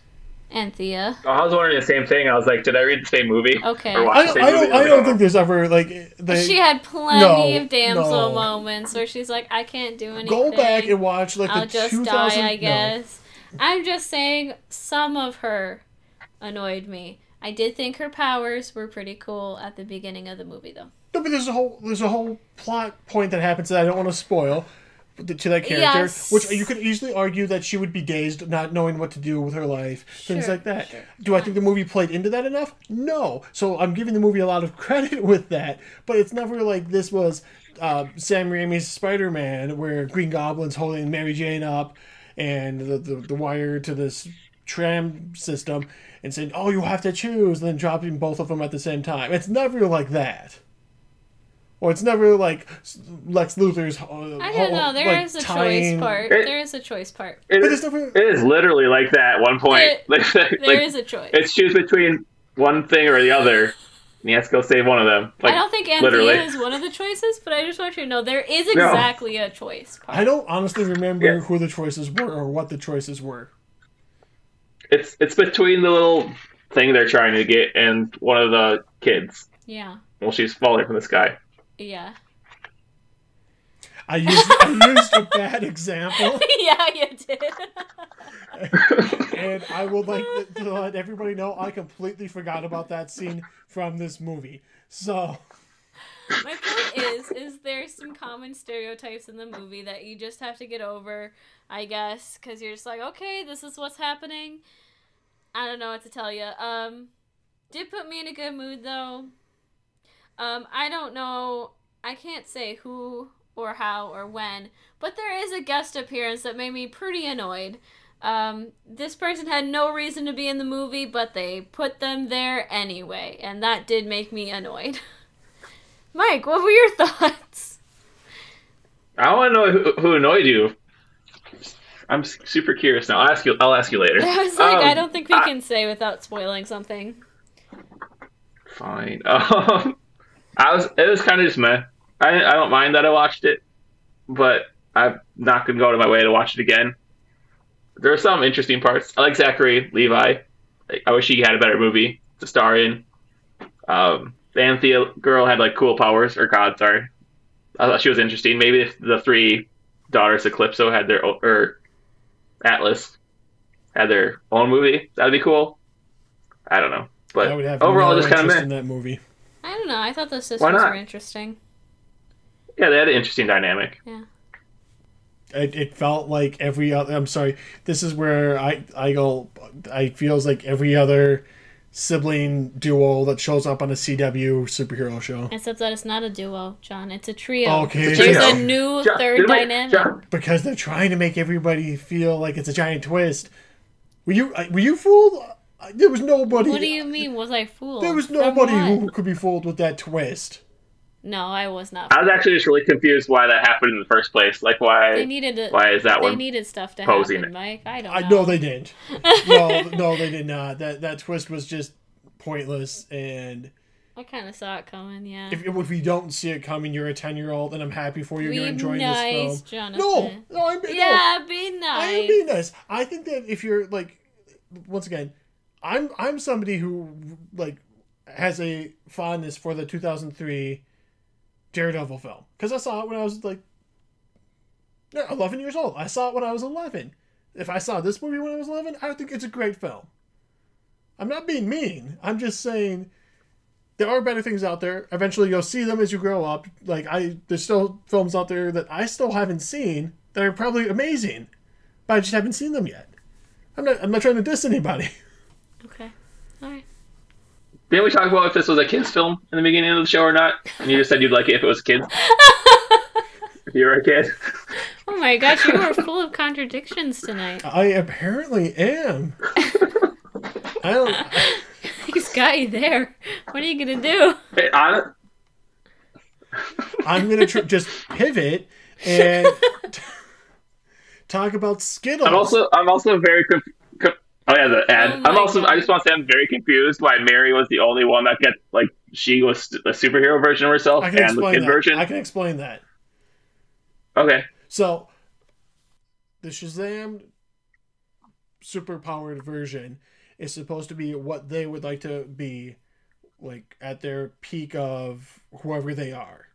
Anthea. Oh, I was wondering the same thing. I was like, did I read the same movie? Okay. Or watch I, the same I movie? don't. I don't think there's ever like they She had plenty No, of damsel no. moments where she's like, I can't do anything. go back and watch like I'll the just 2000. die, I no. guess. I'm just saying some of her annoyed me. I did think her powers were pretty cool at the beginning of the movie, though. No, but there's a whole there's a whole plot point that happens that I don't want to spoil to that character, Yes. which you could easily argue that she would be dazed, not knowing what to do with her life, things like that. sure. Do I think the movie played into that enough? No. So I'm giving the movie a lot of [LAUGHS] credit with that, but it's never like this was uh, Sam Raimi's Spider-Man, where Green Goblin's holding Mary Jane up and the, the, the wire to this tram system and saying, "Oh, you have to choose," and then dropping both of them at the same time. It's never like that. Or it's never like Lex Luthor's. Uh, I don't know. There is a choice part. It- there is a choice part. It But is, it's never. it is literally like that at one point. There- [LAUGHS] like, There like, is a choice. it's choose between one thing or the other. And he has to go save one of them. Like, I don't think Anthea literally. is one of the choices, but I just want you to know there is No. exactly a choice. Part. I don't honestly remember Yeah. who the choices were or what the choices were. It's it's between the little thing they're trying to get and one of the kids. Yeah, Well, she's falling from the sky. Yeah, I used I used a bad example, [LAUGHS] yeah. You did. and I would like to, let everybody know I completely forgot about that scene from this movie. So My point is, is there's some common stereotypes in the movie that you just have to get over, I guess, because you're just like, okay, this is what's happening. I don't know what to tell you. Um, did put me in a good mood though. Um, I don't know. I can't say who or how or when, but there is a guest appearance that made me pretty annoyed. Um, this person had no reason to be in the movie, but they put them there anyway, and that did make me annoyed. [LAUGHS] Mike, what were your thoughts? I want to know who, who annoyed you. I'm super curious now. I'll ask you. I'll ask you later. [LAUGHS] I was like, I Um, don't think we I- can say without spoiling something. Fine. [LAUGHS] Um, I was. It was kind of just meh. I I don't mind that I watched it, but I'm not gonna go to my way to watch it again. There are some interesting parts. I like Zachary Levi. I wish he had a better movie to star in. Um, the Anthea girl had like cool powers, or God, sorry. I thought she was interesting. Maybe if the three daughters of Calypso had their o- or Atlas had their own movie, that'd be cool. I don't know, but I would have overall, just kind of in that movie. I don't know. I thought the sisters not? were interesting. Yeah, they had an interesting dynamic. Yeah. It, it felt like every other. I'm sorry. This is where I I go. I feels like every other sibling duo that shows up on a CW superhero show Except that it's not a duo, John. It's a trio. Okay. There's Trio. a new John- third dynamic. John, because they're trying to make everybody feel like it's a giant twist. Were you uh, were you fooled? There was nobody. What do you mean? Was I fooled? There was nobody who could be fooled with that twist. No, I was not. I was actually just really confused why that happened in the first place. Like, why They needed to. Why is that They one? They needed stuff to posing happen, it? Mike. I don't know. I know they didn't. [LAUGHS] no, no, they did not. That that twist was just pointless. And I kind of saw it coming. Yeah. if if you don't see it coming, you're a ten year old, and I'm happy for you. Be You're enjoying nice, this film. Jonathan. No, no, I'm no. yeah, be nice. I am being nice. I think that if you're like, once again, I'm I'm somebody who like has a fondness for the 2003 Daredevil film because I saw it when I was like, 11 years old. I saw it when I was 11. If I saw this movie when I was 11, I think it's a great film. I'm not being mean. I'm just saying there are better things out there. Eventually, you'll see them as you grow up. Like I, there's still films out there that I still haven't seen that are probably amazing, but I just haven't seen them yet. I'm not. I'm not trying to diss anybody. [LAUGHS] Okay. All right. Didn't we talk about if this was a kids' film in the beginning of the show or not? And you just said you'd like it if it was kids. [LAUGHS] if you were a kid. Oh my gosh, you are full of contradictions tonight. I apparently am. [LAUGHS] I don't. He's got you there. What are you gonna do? Hey, hon- I'm gonna tr- just pivot and [LAUGHS] t- talk about Skittles. I'm also I'm also very conf- con- oh yeah the ad. Oh I'm also God. I just want to say I'm very confused why Mary was the only one that got like she was the superhero version of herself I can and the explain kid that. version. I can explain that. Okay. So, the Shazam superpowered version is supposed to be what they would like to be, like at their peak of whoever they are.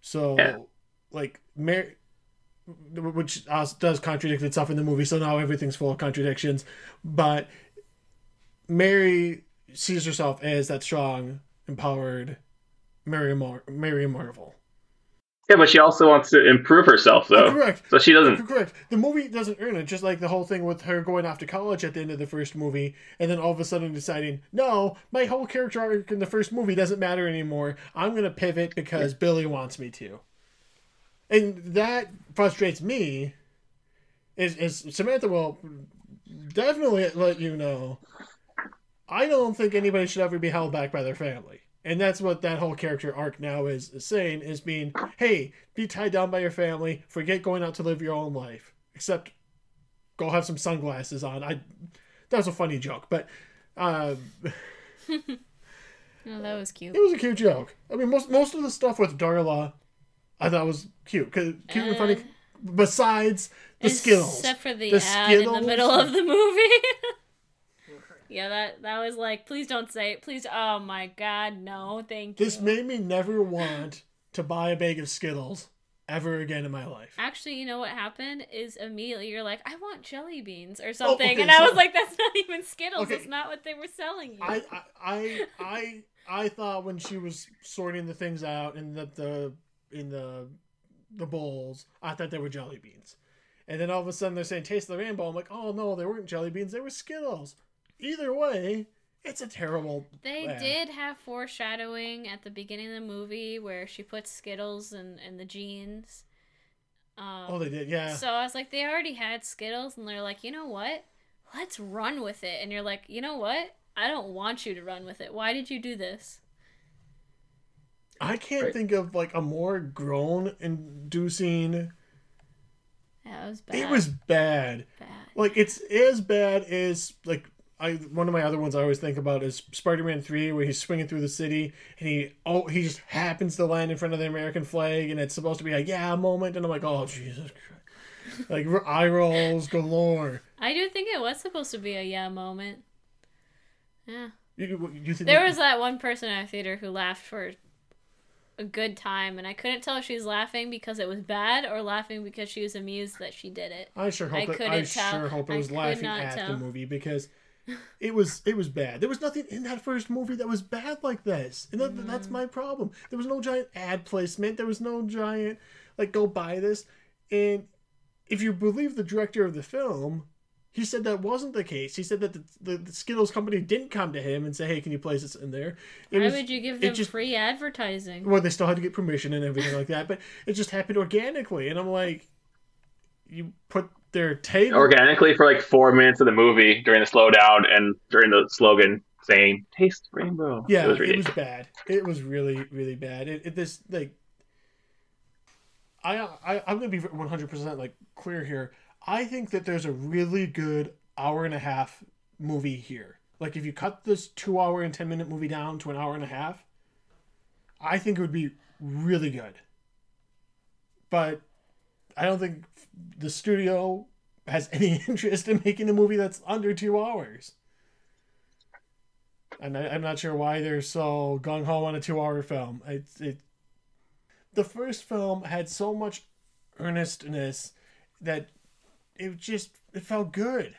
So, Yeah. like Mary, which does contradict itself in the movie. So now everything's full of contradictions. But Mary sees herself as that strong, empowered Mary, Mar- Mary Marvel. Yeah, but she also wants to improve herself though. Oh, correct. So she doesn't. Correct. The movie doesn't earn it, just like the whole thing with her going off to college at the end of the first movie, and then all of a sudden deciding, no, my whole character arc in the first movie doesn't matter anymore. I'm gonna pivot because Billy wants me to. And that frustrates me. Is is Samantha will definitely let you know. I don't think anybody should ever be held back by their family. And that's what that whole character arc now is, saying is being, hey, be tied down by your family, forget going out to live your own life. Except go have some sunglasses on. I that was a funny joke, but [LAUGHS] uh, Oh, that was cute. It was a cute joke. I mean, most most of the stuff with Darla, I thought was cute, cause cute and funny. Uh, besides the Skittles, Except for the, The ad in the middle of the movie. [LAUGHS] yeah, that that was like, please don't say it. Please, oh my god, no, thank you. this made me never want to buy a bag of Skittles ever again in my life. Actually, you know what happened is immediately you're like, I want jelly beans or oh, something, Oh, okay, and I was like, that's not even Skittles. Okay. That's not what they were selling you. I, I I I I thought when she was sorting the things out and that the in the the bowls, I thought they were jelly beans. And then all of a sudden they're saying taste the rainbow. I'm like, oh no, they weren't jelly beans, they were Skittles. Either way, it's a terrible They did have foreshadowing at the beginning of the movie where she puts Skittles in, in the jeans. Um, Oh they did, yeah. So I was like, they already had Skittles, and they're like, you know what? Let's run with it. And you're like, you know what? I don't want you to run with it. Why did you do this? I can't Right. think of like a more groan inducing Yeah, it was bad. it was bad. bad. like it's as bad as like I one of my other ones I always think about is Spider-Man Three, where he's swinging through the city and he oh he just happens to land in front of the American flag, and it's supposed to be a yeah moment, and I'm like oh Jesus Christ, like eye rolls galore. I do think it was supposed to be a yeah moment. Yeah. You, you think There was that one person in our theater who laughed for a good time, and I couldn't tell if she was laughing because it was bad or laughing because she was amused that she did it. I sure I hope it, I tell. sure hope it was could laughing at the movie because [LAUGHS] it was it was bad. There was nothing in that first movie that was bad like this, and that, that's Mm. my problem. There was no giant ad placement. There was no giant like go buy this. And if you believe the director of the film, he said that wasn't the case. He said that the, the, the Skittles company didn't come to him and say, "Hey, can you place this in there?" It Why was- would you give them just- free advertising? well, they still had to get permission and everything like that, but it just happened organically. And I'm like, you put their table Organically for like four minutes of the movie during the slowdown and during the slogan saying "Taste Rainbow." Yeah, it was ridiculous. bad. It was really, really bad. It, it this like, I, I I'm gonna be 100 percent like clear here. I think that there's a really good hour and a half movie here. Like if you cut this two hour and ten minute movie down to an hour and a half, I think it would be really good. But I don't think the studio has any [LAUGHS] interest in making a movie that's under two hours. And I, I'm not sure why they're so gung ho on a two hour film. It's it. The first film had so much earnestness that it just it felt good.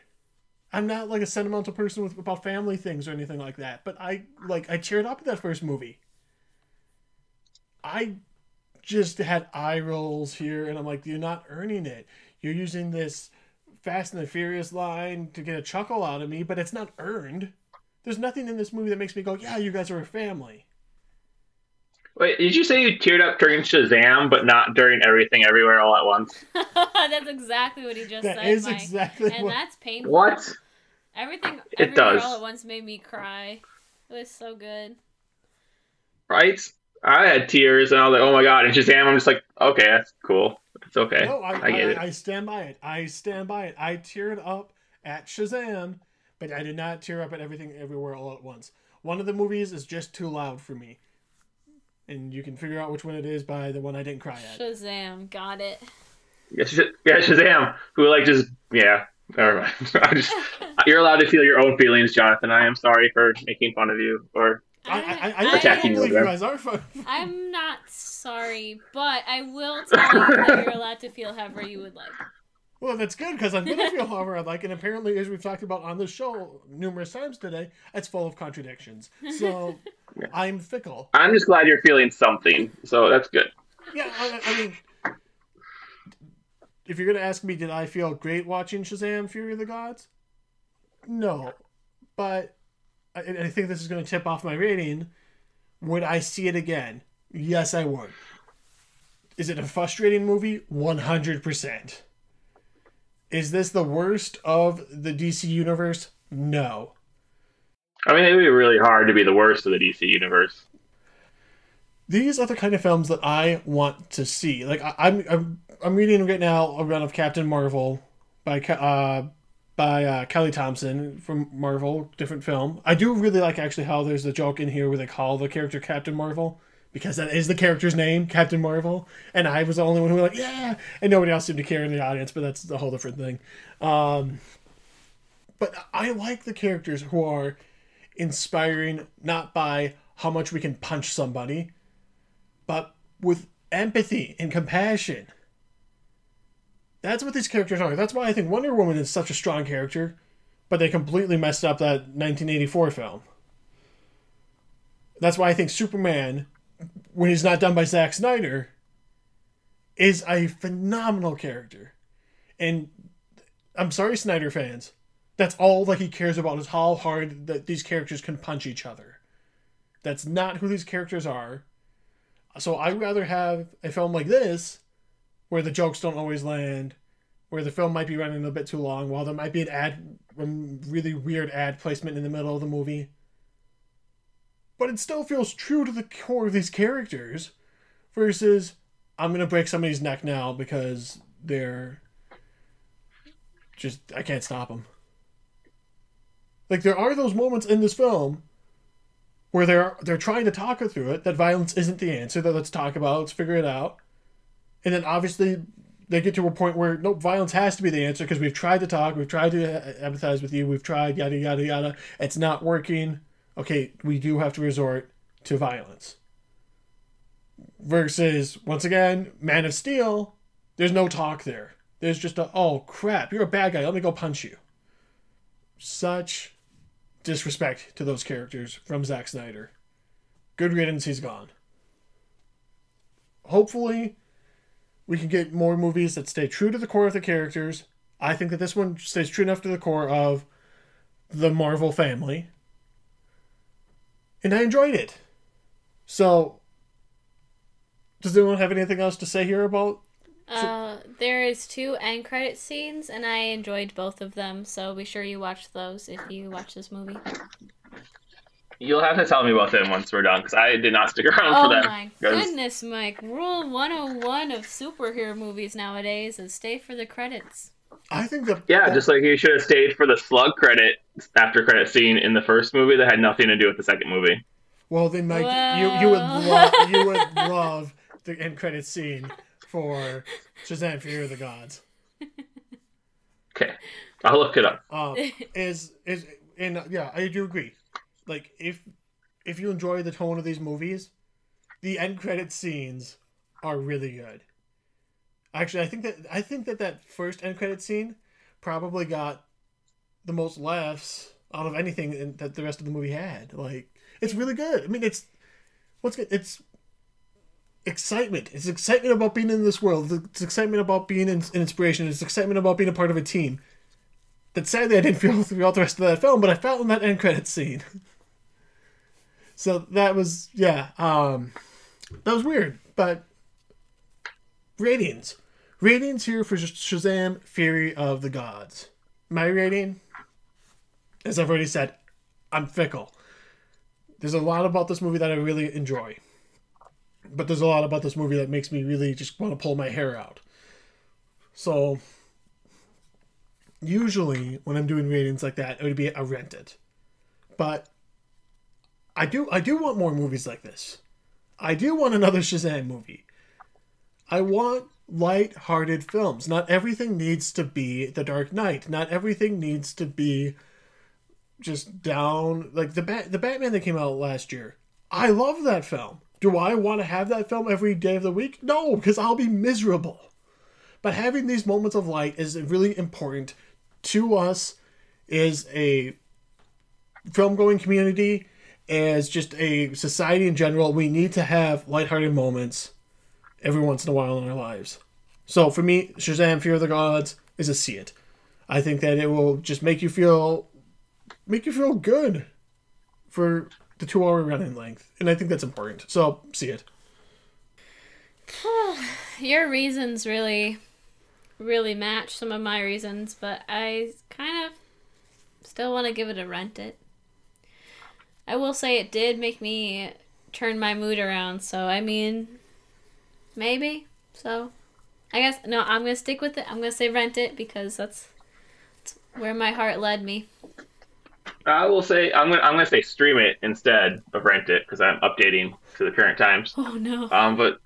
I'm not like a sentimental person with about family things or anything like that, but I like I cheered up at that first movie. I just had eye rolls here, and I'm like, you're not earning it. You're using this Fast and the Furious line to get a chuckle out of me, but it's not earned. There's nothing in this movie that makes me go, yeah, you guys are a family. Wait, did you say you teared up during Shazam, but not during Everything Everywhere All at Once? [LAUGHS] that's exactly what he just That said, is Mike. exactly and what. that's painful. What? Everything, It everywhere does. all at once made me cry. It was so good. Right? I had tears, and I was like, "Oh my god!" And Shazam, I'm just like, "Okay, that's cool. It's okay. No, I, I I, it." I, stand by it. I stand by it. I teared up at Shazam, but I did not tear up at everything everywhere all at once. One of the movies is just too loud for me. And you can figure out which one it is by the one I didn't cry at. Shazam, got it. Yeah, Sh- yeah, Shazam, who like just yeah. Never mind. [LAUGHS] I just [LAUGHS] you're allowed to feel your own feelings, Jonathan. I am sorry for making fun of you. Or I, I, I, I, I- Attacking you believe you there. guys. I'm not sorry, but I will tell you that you're allowed to feel however you would like. Well, that's good because I'm gonna feel however I like, and apparently, as we've talked about on the show numerous times today, it's full of contradictions. So I'm fickle. I'm just glad you're feeling something. So that's good. Yeah, I, I mean, if you're gonna ask me, did I feel great watching Shazam: Fury of the Gods? No, but I, I think this is gonna tip off my rating. Would I see it again? Yes, I would. Is it a frustrating movie? One hundred percent. Is this the worst of the DC universe? No. I mean, it would be really hard to be the worst of the DC universe. these are the kind of films that I want to see. Like I, I'm, I'm, I'm reading right now a run of Captain Marvel by uh, by uh, Kelly Thompson from Marvel, different film. I do really like actually how there's the joke in here where they call the character Captain Marvel because that is the character's name, Captain Marvel. And I was the only one who was like, yeah, and nobody else seemed to care in the audience, but that's a whole different thing. Um, but I like the characters who are inspiring not by how much we can punch somebody, but with empathy and compassion. That's what these characters are. That's why I think Wonder Woman is such a strong character, but they completely messed up that 1984 film. That's why I think Superman, when he's not done by Zack Snyder, is a phenomenal character. And I'm sorry, Snyder fans. That's all that he cares about is how hard that these characters can punch each other. That's not who these characters are. So I'd rather have a film like this, where the jokes don't always land, where the film might be running a bit too long, while there might be an ad, really weird ad placement in the middle of the movie. But it still feels true to the core of these characters, versus I'm gonna break somebody's neck now because they're just I can't stop them. Like there are those moments in this film where they're they're trying to talk her through it that violence isn't the answer that let's talk about let's figure it out. And then obviously they get to a point where no violence has to be the answer because we've tried to talk we've tried to empathize with you we've tried yada yada yada. It's not working okay we do have to resort to violence versus once again man of steel there's no talk there there's just a oh crap you're a bad guy let me go punch you such disrespect to those characters from Zack Snyder. Good riddance, he's gone. Hopefully, we can get more movies that stay true to the core of the characters. I think that this one stays true enough to the core of the Marvel family. And I enjoyed it. So, does anyone have anything else to say here about Uh, there is two end credit scenes, and I enjoyed both of them. So be sure you watch those if you watch this movie. You'll have to tell me about them once we're done, because I did not stick around Oh for them. my 'cause- goodness, Mike! Rule one hundred one of superhero movies nowadays is stay for the credits. I think that Yeah, just like you should have stayed for the slug credit after credit scene in the first movie that had nothing to do with the second movie. Well, then, Mike, you you would Well. love you would [LAUGHS] love the end credit scene for Shazam: Fury of the Gods. Okay, I'll look it up. Um, is is and uh, yeah, I do agree. Like if if you enjoy the tone of these movies, the end credit scenes are really good. Actually, I think that I think that that first end credit scene probably got the most laughs out of anything in, that the rest of the movie had. Like it's really good. I mean, it's what's good. It's excitement. It's excitement about being in this world. It's excitement about being in, an inspiration. It's excitement about being a part of a team. That sadly I didn't feel [LAUGHS] throughout the rest of that film, but I felt in that end credit scene. [LAUGHS] so that was yeah, um, that was weird. But ratings, ratings here for Shazam: Fury of the Gods. My rating, as I've already said, I'm fickle. There's a lot about this movie that I really enjoy but there's a lot about this movie that makes me really just want to pull my hair out. So usually when I'm doing ratings like that, it would be a rent it. But I do I do want more movies like this. I do want another Shazam movie. I want light-hearted films. Not everything needs to be The Dark Knight. Not everything needs to be just down like the Bat- the Batman that came out last year. I love that film. Do I want to have that film every day of the week? No, because I'll be miserable. But having these moments of light is really important to us as a film going community, as just a society in general. We need to have lighthearted moments every once in a while in our lives. So for me, Shazam Fury of the Gods is a see it. I think that it will just make you feel make you feel good for the two hour running length. And I think that's important. So see it. [SIGHS] Your reasons really, really match some of my reasons, but I kind of still want to give it a rent it. I will say it did make me turn my mood around, so I mean, maybe. So, I guess, no, I'm going to stick with it. I'm going to say rent it because that's, that's Where my heart led me. I will say I'm gonna I'm gonna say stream it instead of rent it because I'm updating to the current times. Oh no. Um, but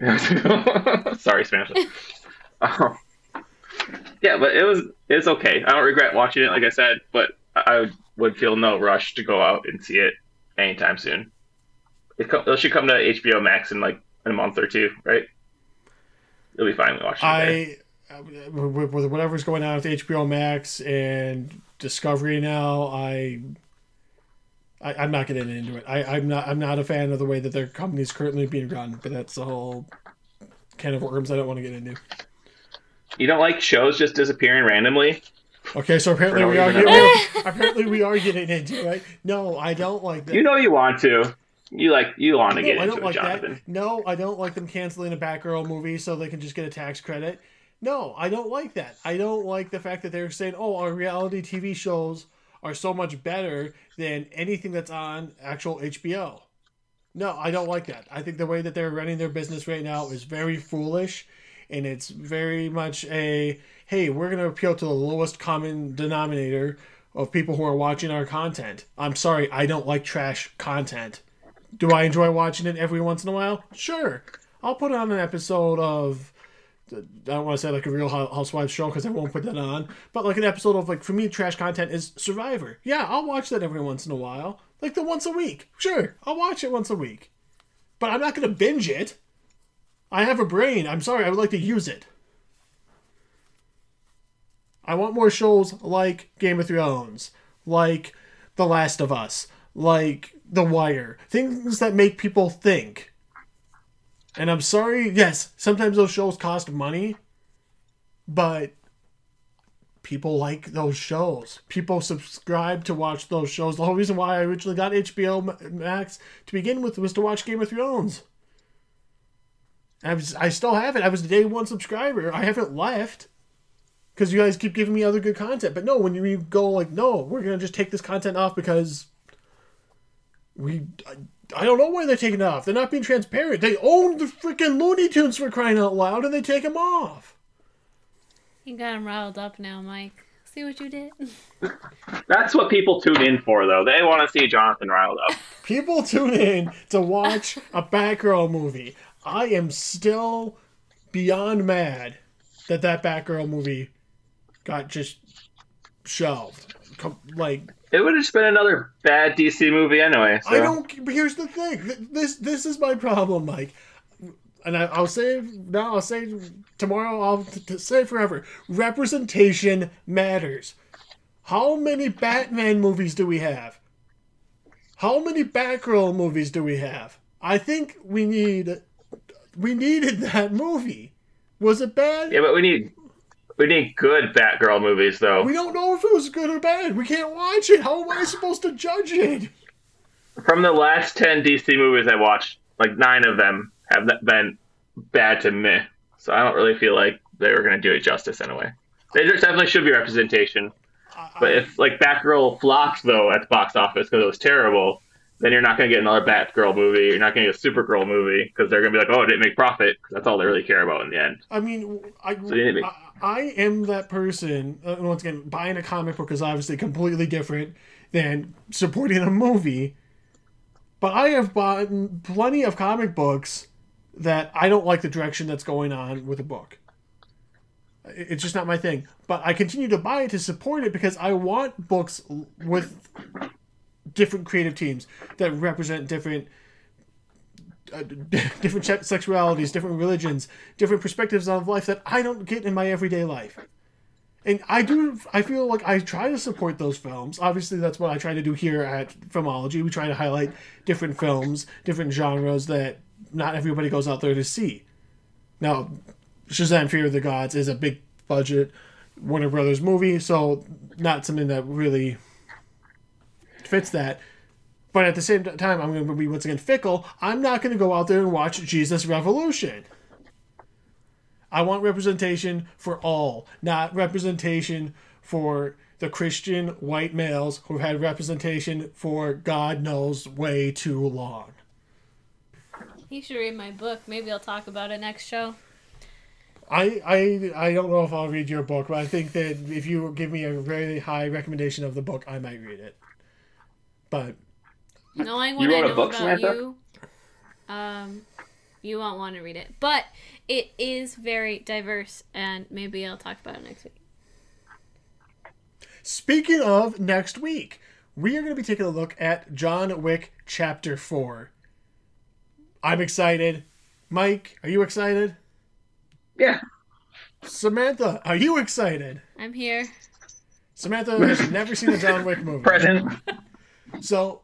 [LAUGHS] sorry, Spanish. [LAUGHS] Um, yeah, but it was it's okay. I don't regret watching it, like I said, but I would feel no rush to go out and see it anytime soon. It, co- it should come to HBO Max in like in a month or two, right? It'll be fine watching it. I uh, with with whatever's going on with HBO Max and Discovery now, I, I I'm not getting into it. I, I'm not I'm not a fan of the way that their company's currently being run, but that's a whole can of worms I don't want to get into. You don't like shows just disappearing randomly? Okay, so apparently we are getting, [LAUGHS] apparently we are getting into it. No, I don't like that. You know you want to. You like you want to get I into don't it, like Jonathan. that. No, I don't like them canceling a Batgirl movie so they can just get a tax credit. No, I don't like that. I don't like the fact that they're saying, "Oh, our reality TV shows are so much better than anything that's on actual HBO." No, I don't like that. I think the way that they're running their business right now is very foolish, and it's very much a, "Hey, we're going to appeal to the lowest common denominator of people who are watching our content." I'm sorry, I don't like trash content. Do I enjoy watching it every once in a while? Sure. I'll put on an episode of. I don't want to say like a Real Hou- Housewives show because I won't put that on. But like an episode of like for me, trash content is Survivor. Yeah, I'll watch that every once in a while, like the once a week. Sure, I'll watch it once a week, but I'm not gonna binge it. I have a brain. I'm sorry. I would like to use it. I want more shows like Game of Thrones, like The Last of Us, like The Wire. Things that make people think. And I'm sorry, yes, sometimes those shows cost money, but people like those shows. People subscribe to watch those shows. The whole reason why I originally got HBO Max to begin with was to watch Game of Thrones. I was, I still have it. I was a day one subscriber. I haven't left because you guys keep giving me other good content. But no, when you go like, no, we're gonna just take this content off because we. I, I don't know why they're taking it off. They're not being transparent. They own the freaking Looney Tunes for crying out loud, and they take them off. You got him riled up now, Mike. See what you did? [LAUGHS] That's what people tune in for, though. They want to see Jonathan riled up. [LAUGHS] People tune in to watch a Batgirl movie. I am still beyond mad that that Batgirl movie got just shelved. Like It would have just been another bad DC movie anyway. So. I don't. But here's the thing. This this is my problem, Mike. And I, I'll say now. I'll say tomorrow. I'll t- t- say forever. Representation matters. How many Batman movies do we have? How many Batgirl movies do we have? I think we need. We needed that movie. Was it bad? Yeah, but we need we need good Batgirl movies, though. We don't know if it was good or bad. We can't watch it. How am I supposed to judge it? From the last ten DC movies I watched, like nine of them have been bad to me. So I don't really feel like they were going to do it justice anyway. There definitely should be representation. But if like Batgirl flops though at the box office because it was terrible, then you're not going to get another Batgirl movie. You're not going to get a Supergirl movie because they're going to be like, oh, it didn't make profit. 'cause that's all they really care about in the end. I mean, I, to- I, I am that person. Uh, once again, buying a comic book is obviously completely different than supporting a movie. But I have bought plenty of comic books that I don't like the direction that's going on with a book. It's just not my thing. But I continue to buy it to support it because I want books with different creative teams that represent different uh, different sexualities, different religions, different perspectives of life that I don't get in my everyday life. And I do, I feel like I try to support those films. Obviously, that's what I try to do here at Filmology. We try to highlight different films, different genres that not everybody goes out there to see. Now, Shazam Fury of the Gods is a big budget Warner Brothers movie, so not something that really fits that. But at the same time, I'm going to be once again fickle. I'm not going to go out there and watch Jesus Revolution. I want representation for all, not representation for the Christian white males who've had representation for God knows way too long. You should read my book. Maybe I'll talk about it next show. I, I I don't know if I'll read your book, but I think that if you give me a very high recommendation of the book, I might read it. But Knowing You what I wrote a know book, about Samantha? you, um, you won't want to read it. But it is very diverse, and maybe I'll talk about it next week. speaking of next week, we are going to be taking a look at John Wick Chapter 4. I'm excited. Mike, are you excited? Yeah. Samantha, are you excited? I'm here. Samantha has never seen a John Wick movie. Present. So,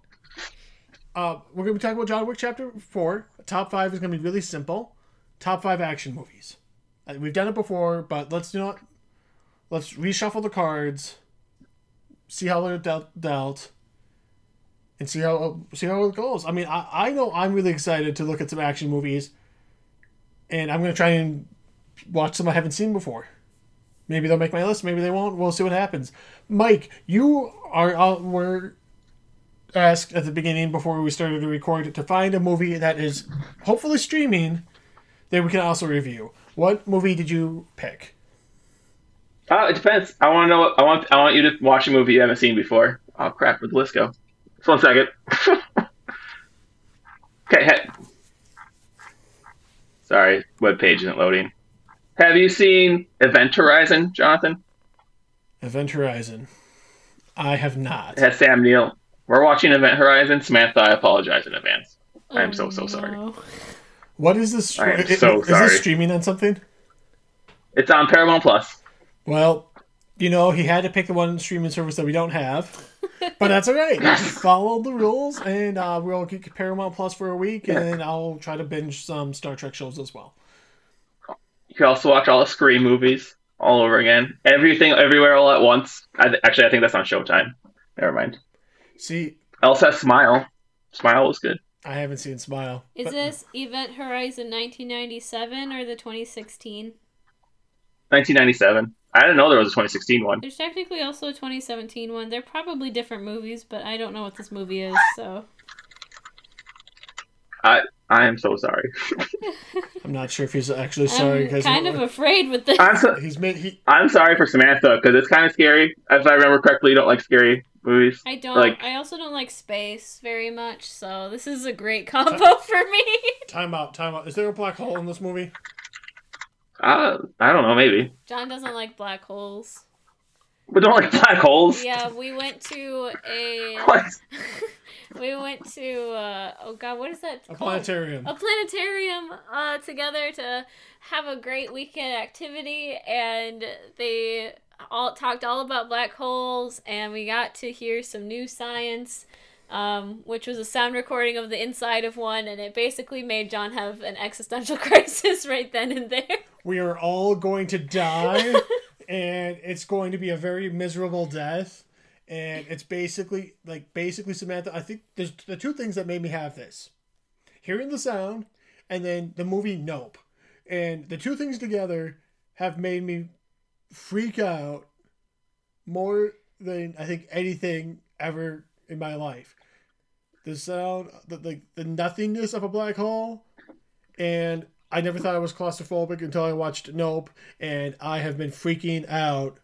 uh, we're going to be talking about John Wick Chapter 4. Top 5 is going to be really simple. Top 5 action movies. Uh, We've done it before, but let's do not. Let's reshuffle the cards, see how they're dealt, dealt and see how see how it goes. I mean, I, I know I'm really excited to look at some action movies, and I'm going to try and watch some I haven't seen before. Maybe they'll make my list. Maybe they won't. We'll see what happens. Mike, you are were asked at the beginning before we started to record to find a movie that is hopefully streaming that we can also review. What movie did you pick? Uh, it depends. I want to know. I want. I want you to watch a movie you haven't seen before. Oh crap! Where'd the list go? Just one second. [LAUGHS] okay. He- Sorry, web page isn't loading. Have you seen Event Horizon, Jonathan? Event Horizon. I have not. It has Sam Neill. We're watching Event Horizon. Samantha, I apologize in advance. I am so so sorry. no. What is this? I am i- so is sorry. this streaming on something? It's on Paramount Plus. Well, you know, he had to pick the one streaming service that we don't have. But that's all right. [LAUGHS] Follow the rules, and uh, we'll get Paramount Plus for a week, and I'll try to binge some Star Trek shows as well. You can also watch all the Scream movies all over again. Everything, everywhere, all at once. I, actually, I think that's on Showtime. Never mind. See, Elsa Smile. Smile was good. I haven't seen Smile. Is but- this Event Horizon 1997 or the 2016? 1997. I didn't know there was a 2016 one. There's technically also a 2017 one. They're probably different movies, but I don't know what this movie is, so. I I am so sorry. [LAUGHS] I'm not sure if he's actually sorry I'm because kind of afraid with this. I'm so, he's made he. I'm sorry for Samantha because it's kind of scary. If I remember correctly, you don't like scary movies. I don't. Like- I also don't like space very much, so this is a great [LAUGHS] combo for me. Time out, time out. Is there a black hole in this movie? Uh, I don't know, maybe. John doesn't like black holes. But don't like black holes. Yeah, we went to a. [LAUGHS] What? [LAUGHS] we went to. Uh, oh God, what is that? A called? planetarium. a planetarium uh, together to have a great weekend activity and they all talked all about black holes and we got to hear some new science um, which was a sound recording of the inside of one and it basically made john have an existential [LAUGHS] crisis right then and there We are all going to die, [LAUGHS] and it's going to be a very miserable death. And it's basically like basically Samantha. I think there's the two things that made me have this: hearing the sound, and then the movie Nope. And the two things together have made me freak out more than I think anything ever in my life. The sound, the the, the nothingness of a black hole, and I never thought I was claustrophobic until I watched Nope, and I have been freaking out.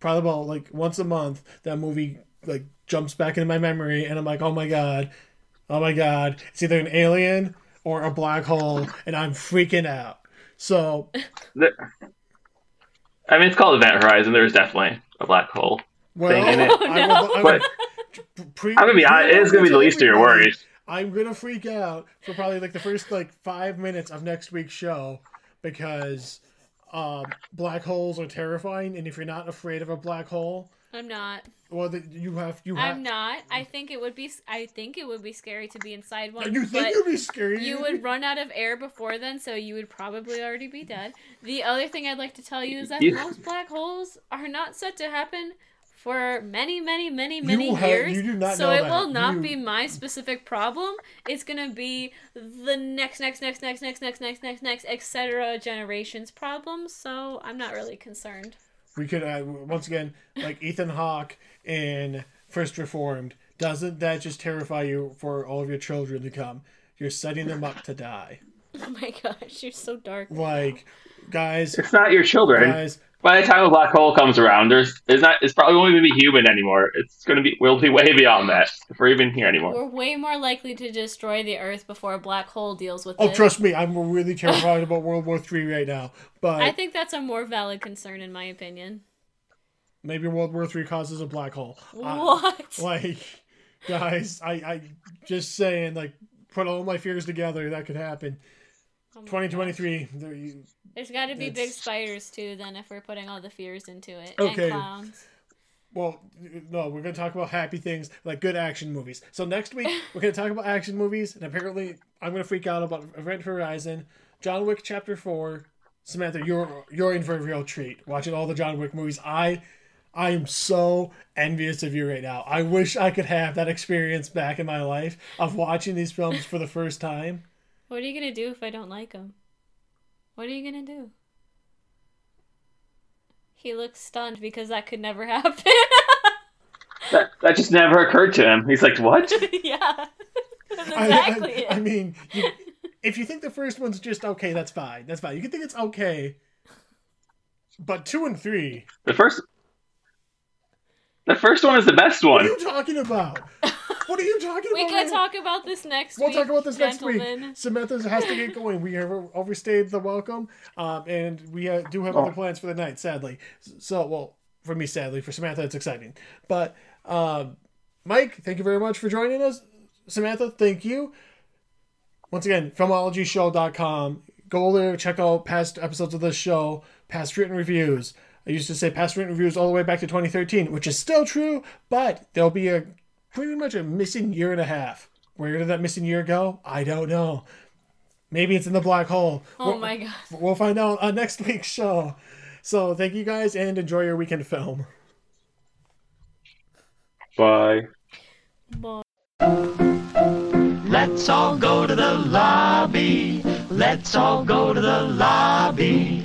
Probably about like once a month, that movie like jumps back into my memory, and I'm like, oh my god, oh my god, it's either an alien or a black hole, and I'm freaking out. So I mean, it's called Event Horizon. There's definitely a black hole. well, Thing in it. I will, I will, But pre- I'm gonna be honest, it is gonna be the least of your worries. I'm gonna freak out for probably like the first like five minutes of next week's show because um, black holes are terrifying, and if you're not afraid of a black hole, i'm not well, the, you have you have. i'm not i think it would be i think it would be scary to be inside one You think but it'd be scary? you would run out of air before then, so you would probably already be dead. The other thing I'd like to tell you is that You- most black holes are not set to happen for many, many, many, many You have- years. you do not so know it that. will not You- be my specific problem. It's gonna be the next, next, next, next, next, next, next, next, next, etc. generations problem. So I'm not really concerned. We could uh, once again like Ethan Hawke in First Reformed. Doesn't that just terrify you for all of your children to come? You're setting them up to die. [LAUGHS] Oh my gosh, you're so dark. Like, guys, It's not your children. guys, By the time a black hole comes around, there's it's not it's probably won't even be human anymore. It's gonna be we'll be way beyond that if we're even here anymore. We're way more likely to destroy the Earth before a black hole deals with oh, it. trust me, I'm really [LAUGHS] terrified about World War Three right now. But I think that's a more valid concern, in my opinion. Maybe World War Three causes a black hole. I- What? [LAUGHS] like, guys, I, I just saying, like, put all my fears together, that could happen. Oh 2023. There, you, There's got to be big spiders too. Then, if we're putting all the fears into it, Okay. and clowns. well, no, we're gonna talk about happy things like good action movies. So next week [LAUGHS] we're gonna talk about action movies, and apparently I'm gonna freak out about Event Horizon, John Wick Chapter Four. Samantha, you're you're in for a real treat watching all the John Wick movies. I I am so envious of you right now. I wish I could have that experience back in my life of watching these films for the first time. What are you gonna do if I don't like them? What are you gonna do? He looks stunned because that could never [LAUGHS] happen. That that just never occurred to him. He's like, What? [LAUGHS] yeah. That's I- exactly I, I, it. mean, you, if you think the first one's just okay, that's fine. That's fine. You can think it's okay. But two and three, The first The first one is the best one. what are you talking about? What are you talking [LAUGHS] we about? We can man? talk about this next week. We'll talk about this next week. Samantha has to get going. We have overstayed the welcome, um, and we uh, do have other Oh. plans for the night. Sadly, so well for me, sadly for Samantha, it's exciting. But um, Mike, thank you very much for joining us. Samantha, thank you. Once again, filmologyshow.com. Go there, check out past episodes of this show, past written reviews. I used to say past written reviews all the way back to 2013, which is still true, but there'll be a pretty much a missing year and a half. Where did that missing year go? I don't know. Maybe it's in the black hole. Oh We'll- my god. We'll find out on next week's show. So thank you guys and enjoy your weekend film. Bye. Boy. Let's all go to the lobby. Let's all go to the lobby.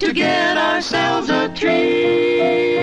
to get ourselves a treat.